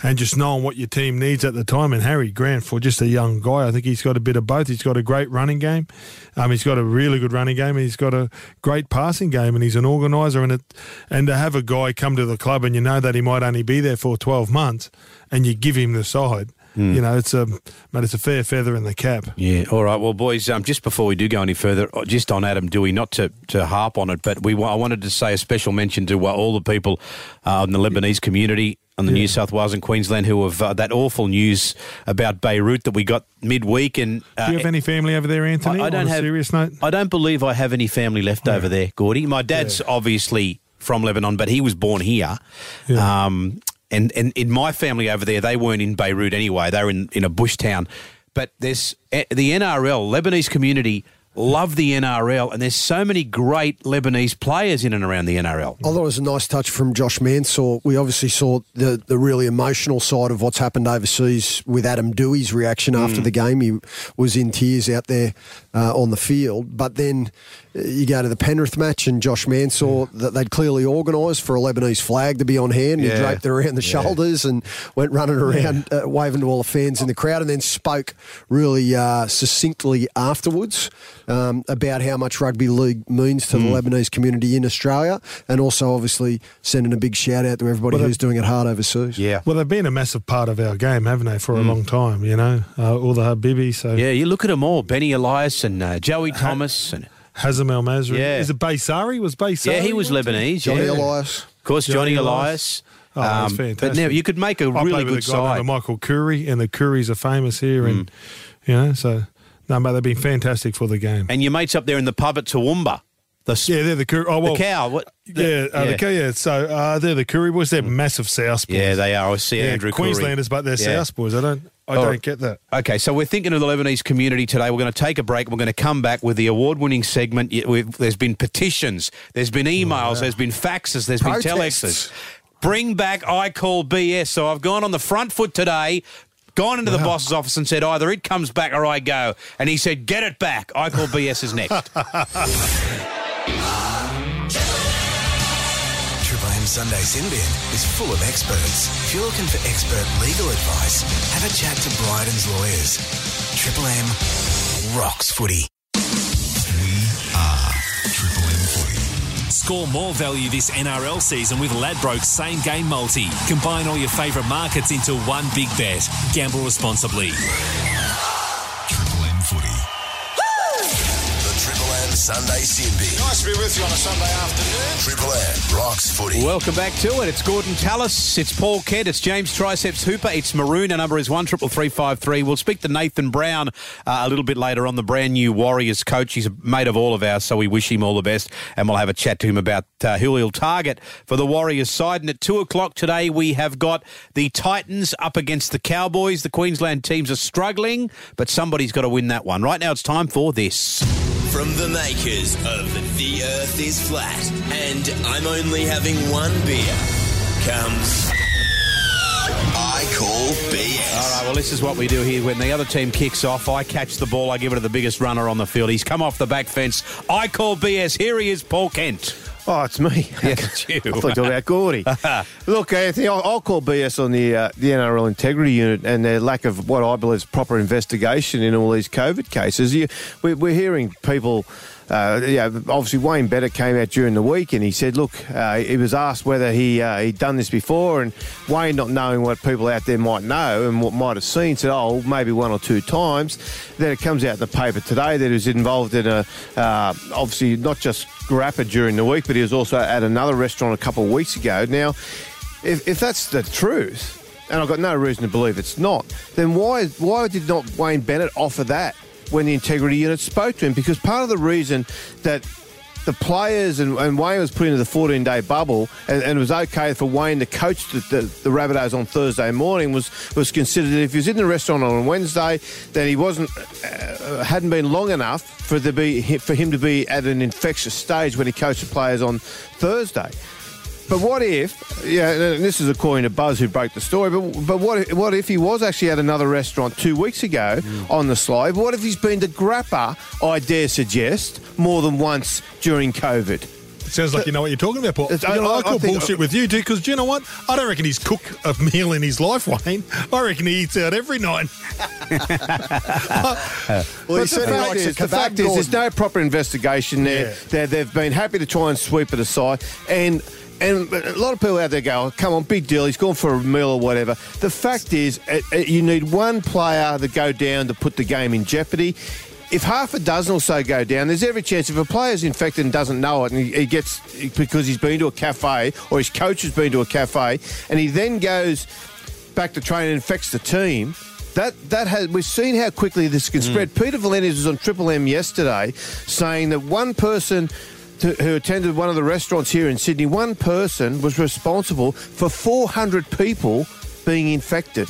and just knowing what your team needs at the time. And Harry Grant, for just a young guy, I think he's got a bit of both. He's got a great running game. Um, he's got a really good running game. And he's got a great passing game, and he's an organizer. And it and to have a guy come to the club and you know that he might only be there for twelve months, and you give him the side. Mm. You know, it's a mate, it's a fair feather in the cap. Yeah. All right. Well, boys, um, just before we do go any further, uh, just on Adam Doueihi, not to, to harp on it, but we I wanted to say a special mention to uh, all the people uh, in the Lebanese community on the New South Wales and Queensland who have uh, that awful news about Beirut that we got midweek. And uh, Do you have any family over there, Anthony? I, I don't have. serious note. I don't believe I have any family left over there, Gordy. My dad's obviously from Lebanon, but he was born here. Um, and, and in my family over there, they weren't in Beirut anyway. They were in, in a bush town. But there's eh, the NRL, Lebanese community love the NRL, and there's so many great Lebanese players in and around the NRL. I thought it was a nice touch from Josh Mansour. We obviously saw the, the really emotional side of what's happened overseas with Adam Doueihi's reaction after Mm. the game. He was in tears out there uh, on the field. But then uh, you go to the Penrith match and Josh Mansour, that they'd clearly organised for a Lebanese flag to be on hand. He draped it around the Yeah. shoulders and went running around, uh, waving to all the fans in the crowd, and then spoke really uh, succinctly afterwards. Um, about how much rugby league means to the Mm. Lebanese community in Australia, and also obviously sending a big shout out to everybody Well, who's doing it hard overseas. Yeah. Well, they've been a massive part of our game, haven't they, for a Mm. long time? You know, uh, all the Habibi. So Yeah, you look at them all. Benny Elias and uh, Joey Thomas. and Hazem El Masri. Yeah. Is it Baysari? Was Baysari? Yeah, he was one? Lebanese. Johnny yeah. Elias. Of course, Johnny, Johnny Elias. Oh, that's Um, fantastic. But now you could make a I really played with good a guy side. named Michael Curry, and the Currys are famous here, and you know, so no, mate, they've been fantastic for the game. And your mates up there in the pub at Toowoomba. The, s- Yeah, they're the Curry. Oh, well, the cow. What? yeah, uh, the cow. Yeah, so uh, they're the Curry boys. They're massive South boys. Yeah, they are. I see Yeah, Andrew Curry. Queenslanders, but they're Yeah. South boys. I don't. I All don't get that. Okay, so we're thinking of the Lebanese community today. We're going to take a break. We're going to come back with the award-winning segment. There's been petitions, there's been emails, there's been faxes, there's been telexes. Bring back I call BS. So I've gone on the front foot today. Gone into the boss's office and said, either it comes back or I go. And he said, get it back. I call BS is next. Triple M Sunday Sin Bin is full of experts. If you're looking for expert legal advice, have a chat to Bryden's lawyers. Triple M rocks footy. Score more value this NRL season with Ladbrokes Same Game Multi. Combine all your favourite markets into one big bet. Gamble responsibly. Triple M Footy. Sunday Sin Bin. Nice to be with you on a Sunday afternoon. Triple M rocks footy. Welcome back to it. It's Gordon Tallis. It's Paul Kent. It's James Triceps Hooper. It's Maroon. Our number is one triple three five three. We'll speak to Nathan Brown uh, a little bit later on. The brand new Warriors coach. He's a mate of all of ours, so we wish him all the best. And we'll have a chat to him about uh, who he'll target for the Warriors side. And at two o'clock today, we have got the Titans up against the Cowboys. The Queensland teams are struggling, but somebody's got to win that one. Right now, it's time for this. From the makers of The Earth is Flat and I'm only having one beer comes I Call BS. All right, well, this is what we do here. When the other team kicks off, I catch the ball, I give it to the biggest runner on the field. He's come off the back fence. I call BS. Here he is, Paul Kent. Oh, it's me. Yeah, it's you. I thought you were about Gordy. Look, Anthony, I'll, I'll call BS on the uh, the NRL integrity unit and their lack of what I believe is proper investigation in all these COVID cases. You, we, we're hearing people. Uh, yeah, obviously Wayne Bennett came out during the week and he said, look, uh, he was asked whether he uh, he'd done this before, and Wayne, not knowing what people out there might know and what might have seen, said, oh, maybe one or two times. Then it comes out in the paper today that he was involved in a uh, obviously not just Grappa during the week, but he was also at another restaurant a couple of weeks ago. Now, if, if that's the truth, and I've got no reason to believe it's not, then why why did not Wayne Bennett offer that when the integrity unit spoke to him? Because part of the reason that the players and, and Wayne was put into the 14 day bubble and, and it was okay for Wayne to coach the, the, the Rabbitohs on Thursday morning was was considered that if he was in the restaurant on Wednesday, then he wasn't uh, hadn't been long enough for the be for him to be at an infectious stage when he coached the players on Thursday. But what if, yeah, and this is according to Buzz who broke the story, but, but what, if, what if he was actually at another restaurant two weeks ago mm. on the slide? What if he's been to Grappa, I dare suggest, more than once during COVID? It sounds like you know what you're talking about, Paul. It's- You I- know, I, I call think- bullshit with you, dude, because do you know what? I don't reckon he's cooked a meal in his life, Wayne. I reckon he eats out every night. Well, he But he fact, likes is, the fact is, there's no proper investigation there. Yeah. They've been happy to try and sweep it aside. And and a lot of people out there go, oh, come on, big deal. He's gone for a meal or whatever. The fact is, it, it- you need one player to go down to put the game in jeopardy. If half a dozen or so go down, there's every chance if a player's infected and doesn't know it, and he, he gets because he's been to a cafe or his coach has been to a cafe, and he then goes back to train and infects the team. That that has we've seen how quickly this can hmm. spread. Peter V'landys was on Triple M yesterday saying that one person to, who attended one of the restaurants here in Sydney, one person was responsible for 400 people being infected.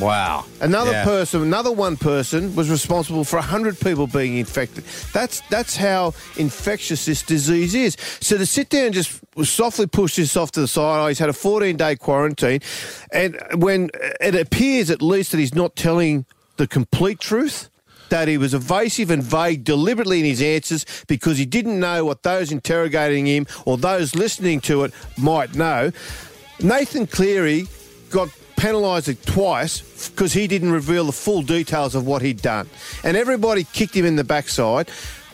Wow. Another Yeah. person, another one person was responsible for 100 people being infected. That's that's how infectious this disease is. So to sit there and just softly push this off to the side, oh, he's had a 14 day quarantine, and when it appears at least that he's not telling the complete truth, that he was evasive and vague deliberately in his answers because he didn't know what those interrogating him or those listening to it might know. Nathan Cleary got penalised twice because he didn't reveal the full details of what he'd done, and everybody kicked him in the backside.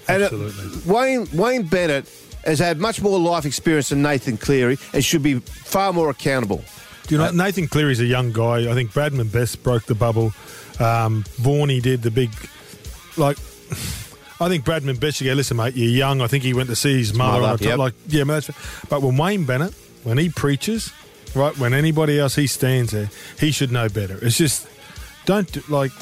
And it- Wayne Wayne Bennett has had much more life experience than Nathan Cleary and should be far more accountable. Do you know Nathan Cleary's a young guy? I think Bradman Best broke the bubble. Um, Vaughan did the big, like. I think Bradman Best should go. Listen, mate, you're young. I think he went to see his mother. Mother, on top, yep. Like, yeah, but, but when Wayne Bennett, when he preaches, right, when anybody else he stands there, he should know better. It's just don't do, like.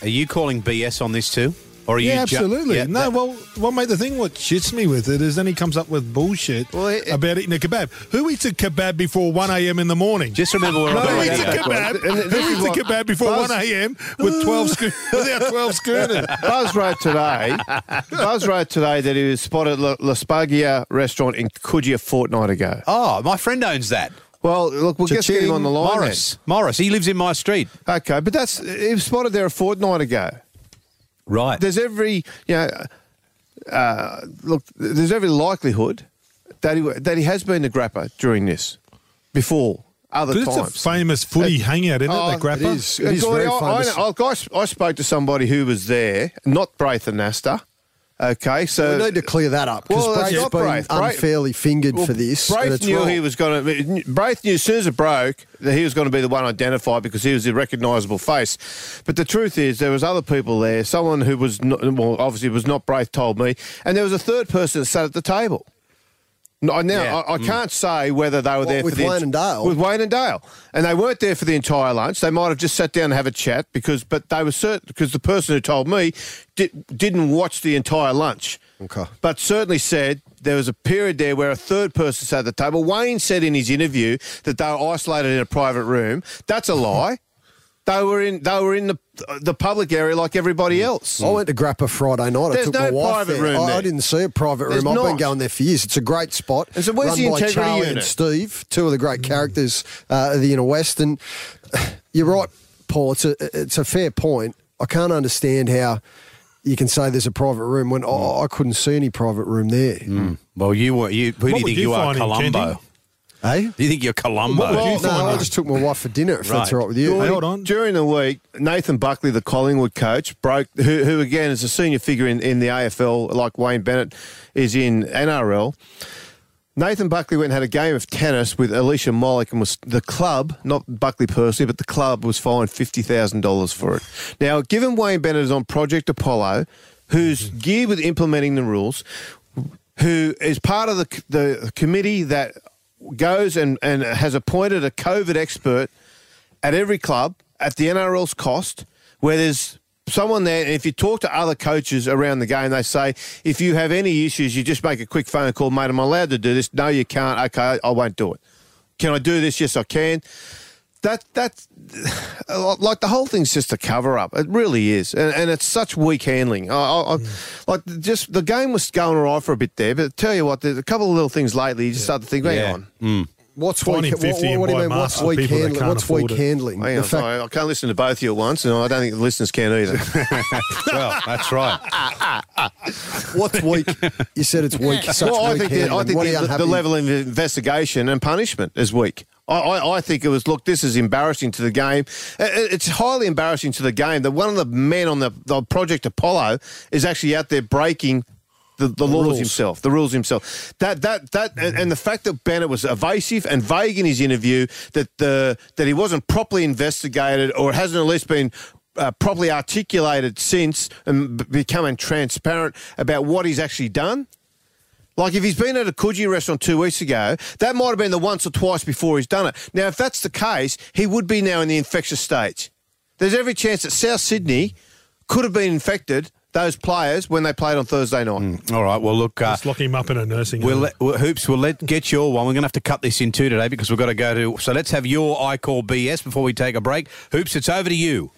Are you calling BS on this too? Or are yeah, you ju- absolutely. Yeah, no, that- well, well, mate, the thing what shits me with it is then he comes up with bullshit about eating a kebab. Who eats a kebab before 1 a.m. in the morning? Just remember where Who I'm going eats a kebab? And this Who is eats a kebab before Buzz- 1 a.m. with 12 sco- without 12 schooners? Buzz wrote today. Buzz wrote today that he was spotted at La, La restaurant in Coogee a fortnight ago. Oh, my friend owns that. Well, look, we'll just get him on the line. Morris. Morris. He lives in my street. Okay, but that's he was spotted there a fortnight ago. Right. There's every you know, uh, look. There's every likelihood that he that he has been the Grappa during this before other But it's a famous footy Uh, hangout, isn't oh, it? The Grappa. Uh, Gordy, I, I, I, I, I spoke to somebody who was there, not Braith Anasta. Okay, so we need to clear that up because Well, Braith's been Braith. Unfairly fingered Well, for this. Braith knew wrong. he was going to. Braith knew as soon as it broke that he was going to be the one identified because he was a recognisable face. But the truth is, there was other people there. Someone who was not, well, obviously was not Braith told me, and there was a third person that sat at the table. No, now Yeah. I, I Mm. can't say whether they were What, there with the Wayne and Dale? with Wayne and Dale, and they weren't there for the entire lunch. They might have just sat down and have a chat because, but they were certain because the person who told me did, didn't watch the entire lunch. Okay. But certainly said there was a period there where a third person sat at the table. Wayne said in his interview that they were isolated in a private room. That's a lie. They were in they were in the the public area like everybody mm. else. I went to Grappa Friday night. There's I took no my wife private there. room I, I didn't see a private room. There's I've been not. going there for years. It's a great spot. And so where's run the by integrity Charlie unit? and Steve, two of the great mm. characters uh, of the inner west. And you're right, Paul. It's a it's a fair point. I can't understand how you can say there's a private room when oh, I couldn't see any private room there. Well, you were. You, who do you would think you you, are, find in Columbo? Kenty? Hey? Do you think you're Columbo? What would you no, I just took my wife for dinner. If that's all right with you. During- During the week, Nathan Buckley, the Collingwood coach, broke, who, who again is a senior figure in, in the AFL, like Wayne Bennett is in NRL. Nathan Buckley went and had a game of tennis with Alicia Molik and was the club, not Buckley personally, but the club was fined $50,000 for it. Now, given Wayne Bennett is on Project Apollo, who's geared with implementing the rules, who is part of the, the committee that goes and, and has appointed a COVID expert at every club at the NRL's cost, where there's someone there. And if you talk to other coaches around the game, they say if you have any issues, you just make a quick phone call, mate. Am I allowed to do this? No, you can't. Okay, I won't do it. Can I do this? Yes, I can. That that's like the whole thing's just a cover up. It really is, and, and it's such weak handling. I, I, I, mm. like just the game was going all right for a bit there, but tell you what, there's a couple of little things lately. You just start to think, hang Yeah. on. Mm. What's weak? 50 what, what do you mean? What's weak handling? What's weak it. handling? On, fact- sorry, I can't listen to both of you at once, and I don't think the listeners can either. well, that's right. What's weak? You said it's weak. Such well, I think, the, I think the, the, the level of investigation and punishment is weak. I, I, think it was, look, this is embarrassing to the game. It's highly embarrassing to the game that one of the men on the, the Project Apollo is actually out there breaking the, the, laws rules. himself, the rules himself. That that that and, and the fact that Bennett was evasive and vague in his interview, that the that he wasn't properly investigated or hasn't at least been uh, properly articulated since and b- becoming transparent about what he's actually done. Like if he's been at a Coogee restaurant two weeks ago, that might have been the once or twice before he's done it. Now, if that's the case, he would be now in the infectious stage. There's every chance that South Sydney could have been infected, those players, when they played on Thursday night. All right. Well, look. Uh, Let's lock him up in a nursing We'll home. let, well, Hoops, we'll let get your one. We're going to have to cut this in two today because we've got to go to. So let's have your I call BS before we take a break. Hoops, it's over to you.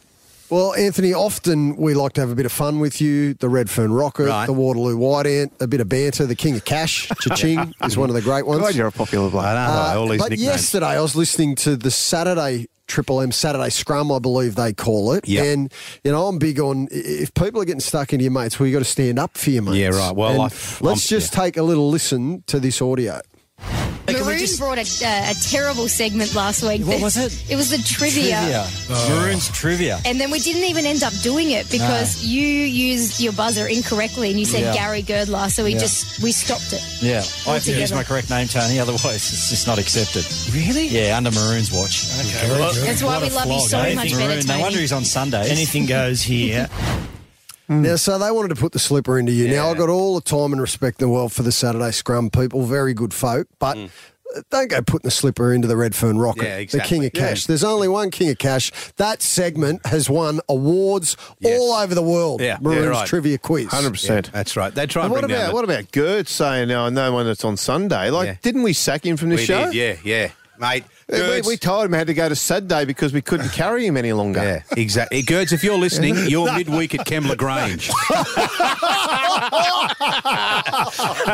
Well, Anthony, often we like to have a bit of fun with you. The Redfern Rocket, Right. the Waterloo White Ant, a bit of banter. The King of Cash, Cha-Ching, is one of the great ones. God, you're a popular bloke. I all these Uh, but nicknames. yesterday I was listening to the Saturday Triple M Saturday Scrum, I believe they call it. Yeah. And, you know, I'm big on if people are getting stuck into your mates, well, you've got to stand up for your mates. Yeah, right. Well, I've- let's I'm- just take a little listen to this audio. Hey, we Maroon just- brought a, uh, a terrible segment last week. What was it? It was the trivia. Maroons trivia. And then we didn't even end up doing it because you used your buzzer incorrectly and you said Yeah. Gary Girdler, so we Yeah. just we stopped it. Yeah, I have to use my correct name, Tony. Otherwise, it's just not accepted. Really? Yeah, under Maroon's watch. Okay, well, That's why we love you so much better, Maroon. No wonder he's on Sundays. Anything goes here. Now, so they wanted to put the slipper into you. Now, I've got all the time and respect in the world for the Saturday Scrum people, very good folk, but uh, don't go putting the slipper into the Redfern Rocket, Yeah, the exactly. King of Yeah. Cash. There's only one King of Cash. That segment has won awards all over the world. Yeah, Maroon's yeah, right. Trivia Quiz. 100%. That's right. They try And and what bring down about the- what about Gert saying now I know one that's on Sunday? Like, Yeah. didn't we sack him from the we show? did, yeah, yeah, mate. We, Gerds- we told him he had to go to Saturday because we couldn't carry him any longer. Yeah, exactly. Gerds, if you're listening, you're midweek at Kembla Grange.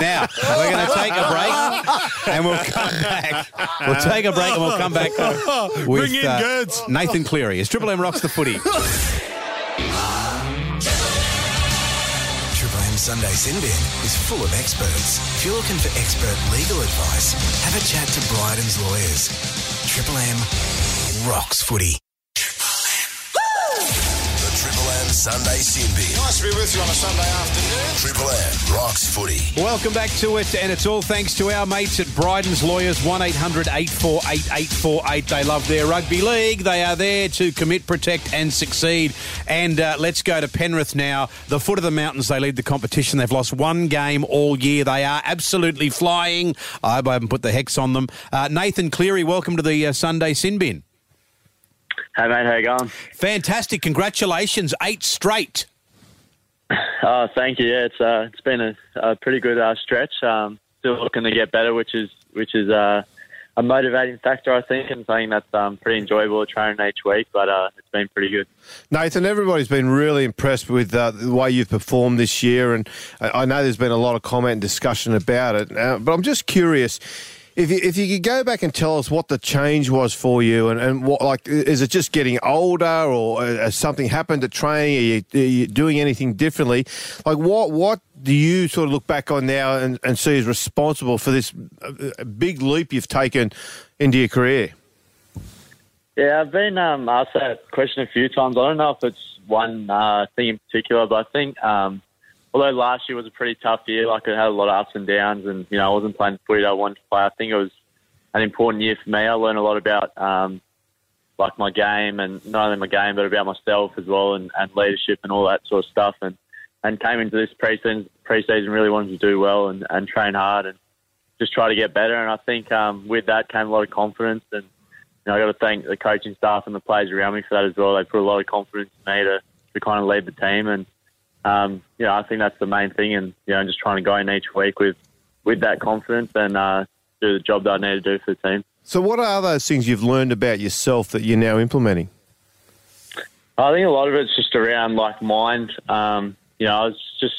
now, we're going to take a break and we'll come back. We'll take a break and we'll come back with Bring in uh, Gerds. Nathan Cleary as Triple M rocks the footy. Triple M Sunday Sin Bin is full of experts. If you're looking for expert legal advice, have a chat to Bryden's lawyers. Triple M rocks footy. Sunday Sin Bin. Nice to be with you on a Sunday afternoon. Triple M rocks footy. Welcome back to it, and it's all thanks to our mates at Bryden's Lawyers, 1800 848 848. They love their rugby league. They are there to commit, protect, and succeed. And uh, let's go to Penrith now. The foot of the mountains, they lead the competition. They've lost one game all year. They are absolutely flying. I hope I haven't put the hex on them. Uh, Nathan Cleary, welcome to the uh, Sunday Sin Bin. Hey mate, how you going? Fantastic. Congratulations. Eight straight. Oh, thank you. Yeah, it's uh, it's been a, a pretty good uh, stretch. Um, still looking to get better, which is which is uh, a motivating factor, I think, and something that's um, pretty enjoyable to train each week. But uh, it's been pretty good. Nathan, everybody's been really impressed with uh, the way you've performed this year, and I I know there's been a lot of comment and discussion about it. Uh, but I'm just curious. If you, if you could go back and tell us what the change was for you, and, and what like is it just getting older, or uh, has something happened at training? Are you, are you doing anything differently? Like what what do you sort of look back on now and, and see as responsible for this uh, big leap you've taken into your career? Yeah, I've been um, asked that question a few times. I don't know if it's one uh, thing in particular, but I think um, although last year was a pretty tough year, like it had a lot of ups and downs, and you know I wasn't playing footy I wanted to play. I think it was an important year for me. I learned a lot about um, like my game, and not only my game, but about myself as well, and, and leadership and all that sort of stuff. And and came into this preseason preseason really wanted to do well and, and train hard and just try to get better. And I think um, with that came a lot of confidence and you know, I got to thank the coaching staff and the players around me for that as well. They put a lot of confidence in me to, to kind of lead the team, and um, know, I think that's the main thing. And you know, just trying to go in each week with with that confidence and uh, do the job that I need to do for the team. So, what are those things you've learned about yourself that you're now implementing? I think a lot of it's just around like mind. Um, you know, I was just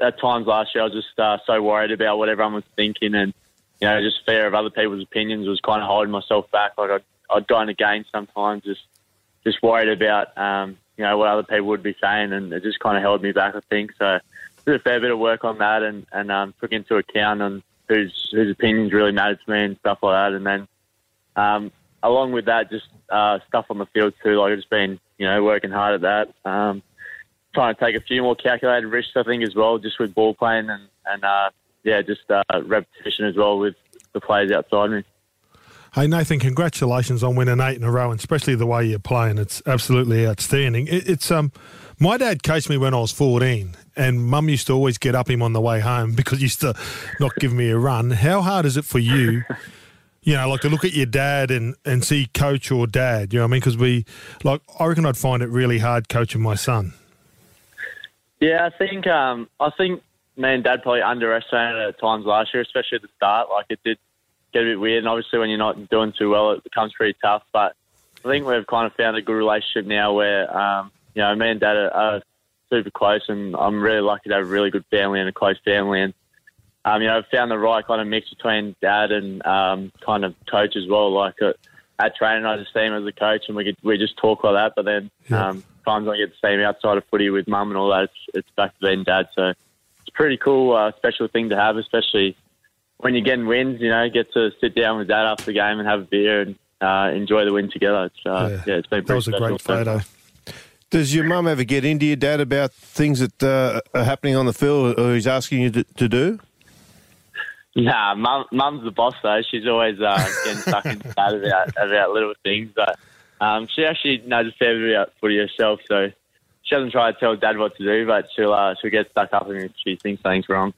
at times last year I was just uh, so worried about what everyone was thinking, and you know, just fear of other people's opinions was kind of holding myself back. Like I'd, I'd go into games sometimes just just worried about um, you know what other people would be saying, and it just kind of held me back. I think so. Did a fair bit of work on that, and and um, took into account on whose whose opinions really mattered to me and stuff like that, and then. Um, along with that, just uh, stuff on the field too. Like I've just been, you know, working hard at that. Um, trying to take a few more calculated risks, I think, as well, just with ball playing and and uh, yeah, just uh, repetition as well with the players outside me. Hey Nathan, congratulations on winning eight in a row, and especially the way you're playing. It's absolutely outstanding. It, it's um, my dad coached me when I was 14, and Mum used to always get up him on the way home because he used to not give me a run. How hard is it for you? You know, like to look at your dad and, and see coach or dad. You know what I mean? Because we, like, I reckon I'd find it really hard coaching my son. Yeah, I think um, I think me and Dad probably underestimated it at times last year, especially at the start. Like it did get a bit weird, and obviously when you're not doing too well, it becomes pretty tough. But I think we've kind of found a good relationship now, where um, you know me and Dad are, are super close, and I'm really lucky to have a really good family and a close family, and um, you know I've found the right kind of mix between Dad and um, kind of coach as well. Like uh, at training, I just see him as a coach, and we could, we just talk like that. But then um, times I get to see him outside of footy with Mum and all that, it's, it's back to being Dad. So it's a pretty cool, uh, special thing to have, especially when you're getting wins, you know, get to sit down with dad after the game and have a beer and uh, enjoy the win together. It's, uh, yeah. it's been That was a great special so far. photo. Does your mum ever get into your dad about things that uh, are happening on the field or he's asking you to, to do? Nah, mum, mum's the boss though. She's always uh, getting stuck into that about about little things, but um, she actually knows a fair bit about footy herself. So she doesn't try to tell dad what to do, but she'll uh, she'll get stuck up if she thinks something's wrong.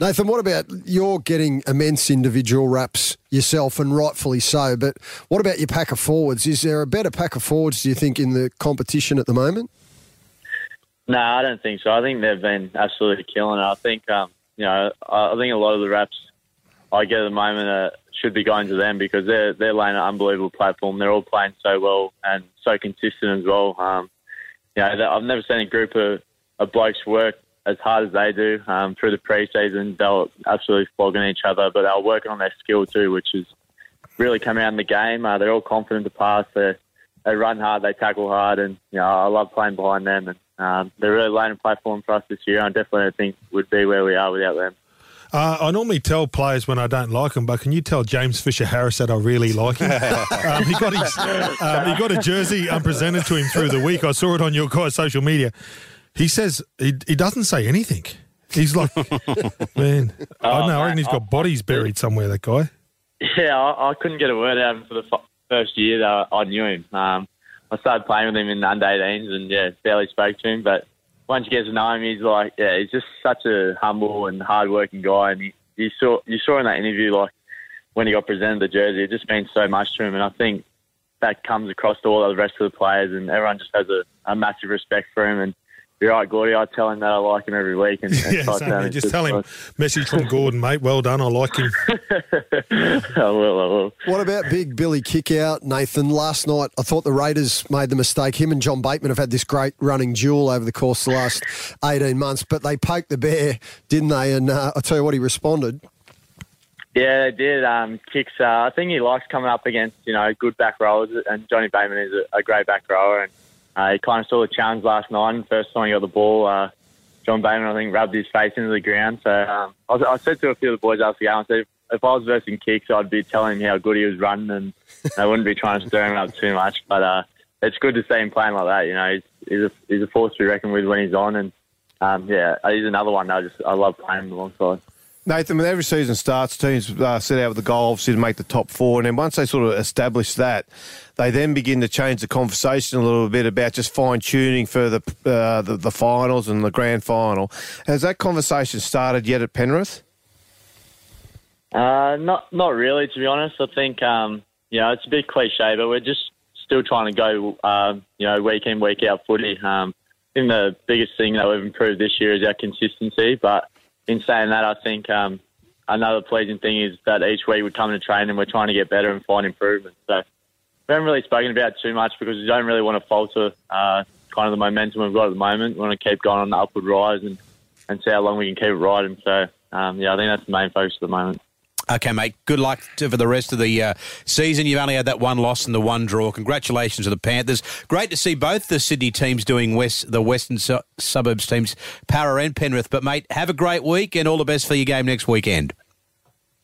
Nathan, what about you're getting immense individual raps yourself, and rightfully so. But what about your pack of forwards? Is there a better pack of forwards, do you think, in the competition at the moment? No, I don't think so. I think they've been absolutely killing it. I think, um, you know, I think a lot of the raps I get at the moment uh, should be going to them because they're they're laying an unbelievable platform. They're all playing so well and so consistent as well. Um, you know, I've never seen a group of, of blokes work as hard as they do um, through the preseason. They're absolutely flogging each other, but they're working on their skill too, which is really come out in the game. Uh, they're all confident to pass. They they run hard, they tackle hard, and you know I love playing behind them. And um, they're really laying a platform for us this year. I definitely don't think would be where we are without them. Uh, I normally tell players when I don't like them, but can you tell James Fisher Harris that I really like him? um, he got his, um, he got a jersey um, presented to him through the week. I saw it on your guys' social media. He says he, he doesn't say anything. He's like, man, I Oh, don't know. I reckon he's got bodies buried somewhere. That guy. Yeah, I, I couldn't get a word out of him for the f- first year that I, I knew him. Um, I started playing with him in the under 18s and yeah, barely spoke to him. But once you get to know him, he's like, yeah, he's just such a humble and hard-working guy. And he, you saw you saw in that interview, like when he got presented the jersey, it just means so much to him. And I think that comes across to all the rest of the players, and everyone just has a, a massive respect for him. And you're right, Gordy. I tell him that I like him every week, and, and Yeah, try to same, tell him just tell him. Message from Gordon, mate. Well done. I like him. I will. I will. What about big Billy Kikau, Nathan? Last night, I thought the Raiders made the mistake. Him and John Bateman have had this great running duel over the course of the last 18 months, but they poked the bear, didn't they? And uh, I'll tell you what, he responded. Yeah, they did. Um, kicks. Uh, I think he likes coming up against you know good back rowers, and Johnny Bateman is a, a great back rower, and uh, he kind of saw the challenge last night. First time he got the ball, uh, John Bateman I think rubbed his face into the ground. So um, I, was, I said to a few of the boys after the game, I said if, if I was versing kicks, I'd be telling him how good he was running, and I wouldn't be trying to stir him up too much. But uh, it's good to see him playing like that. You know, he's, he's a he's a force to be reckoned with when he's on, and um, yeah, he's another one. I just I love playing him alongside. Nathan, when every season starts, teams uh, set out with the goal, obviously, to make the top four. And then once they sort of establish that, they then begin to change the conversation a little bit about just fine tuning for the, uh, the the finals and the grand final. Has that conversation started yet at Penrith? Uh, not not really, to be honest. I think um, you know it's a bit cliche, but we're just still trying to go uh, you know week in week out footy. Um, I think the biggest thing that we've improved this year is our consistency. But in saying that, I think um, another pleasing thing is that each week we come to train and we're trying to get better and find improvement. So we haven't really spoken about too much because we don't really want to falter uh, kind of the momentum we've got at the moment. We want to keep going on the upward rise and, and see how long we can keep riding. So um, yeah, I think that's the main focus at the moment. Okay, mate. Good luck to, for the rest of the uh, season. You've only had that one loss and the one draw. Congratulations to the Panthers. Great to see both the Sydney teams doing west, the Western su- suburbs teams, Parra and Penrith. But mate, have a great week and all the best for your game next weekend.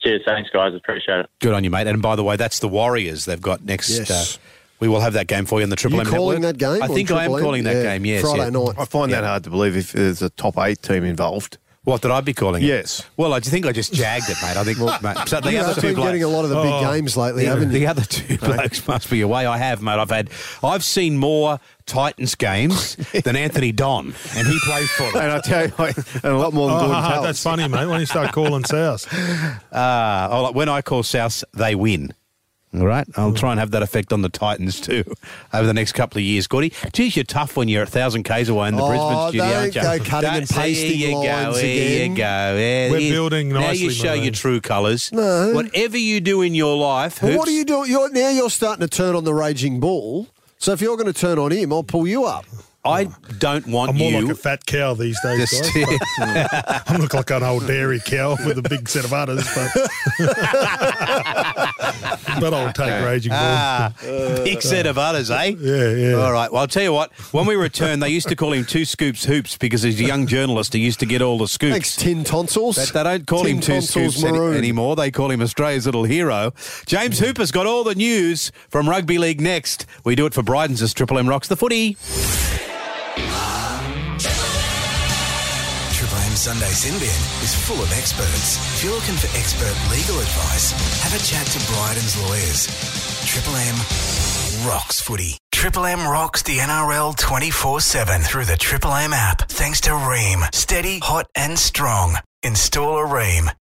Cheers, thanks guys, appreciate it. Good on you, mate. And by the way, that's the Warriors they've got next. Yes. Uh, we will have that game for you on the Triple You M calling network. that game I think I am M? calling that Yeah, game. Yes, Friday yeah. night. I find that hard to believe if there's a top eight team involved. What did I be calling it? Yes. Well, I think I just jagged it, mate. I think mate, so the You other two been blokes- getting a lot of the big Oh, games lately, the, haven't you? the other two blokes must be away. I have, mate. I've had, I've seen more Titans games than Anthony Don, and he plays for them. And I tell you, and a lot more than Oh, Gordon Tallis. that's funny, mate. When you start calling South. Uh, oh, like when I call South, they win. All right, I'll try and have that effect on the Titans too over the next couple of years. Gordy, geez, you're tough when you're a thousand k's away in the Oh, Brisbane studio, don't aren't you? go cutting and Don't- pasting there you lines go, there again. you go. Yeah, We're there- building Now nicely, you show Malone. your true colours. No. Whatever you do in your life, Well, what are you doing? You're, now you're starting to turn on the raging bull. So if you're going to turn on him, I'll pull you up. I don't want I'm more you. like a fat cow these days, Just- guys. I look like an old dairy cow with a big set of udders, but but I'll take raging bull. Ah, big set of udders, eh? Yeah, yeah. All right. Well, I'll tell you what. When we return, they used to call him Two Scoops Hoops because as a young journalist, he used to get all the scoops. Thanks, Tin Tonsils. They, they don't call Tin him Two Scoops any- anymore. They call him Australia's little hero. James Hooper's got all the news from Rugby League next. We do it for Bryden's as Triple M rocks the footy. Sunday Sin Bin is full of experts. If you're looking for expert legal advice, have a chat to Bryden's lawyers. Triple M rocks footy. Triple M rocks the NRL 24 7 through the Triple M app. Thanks to Rheem. Steady, hot, and strong. Install a Rheem.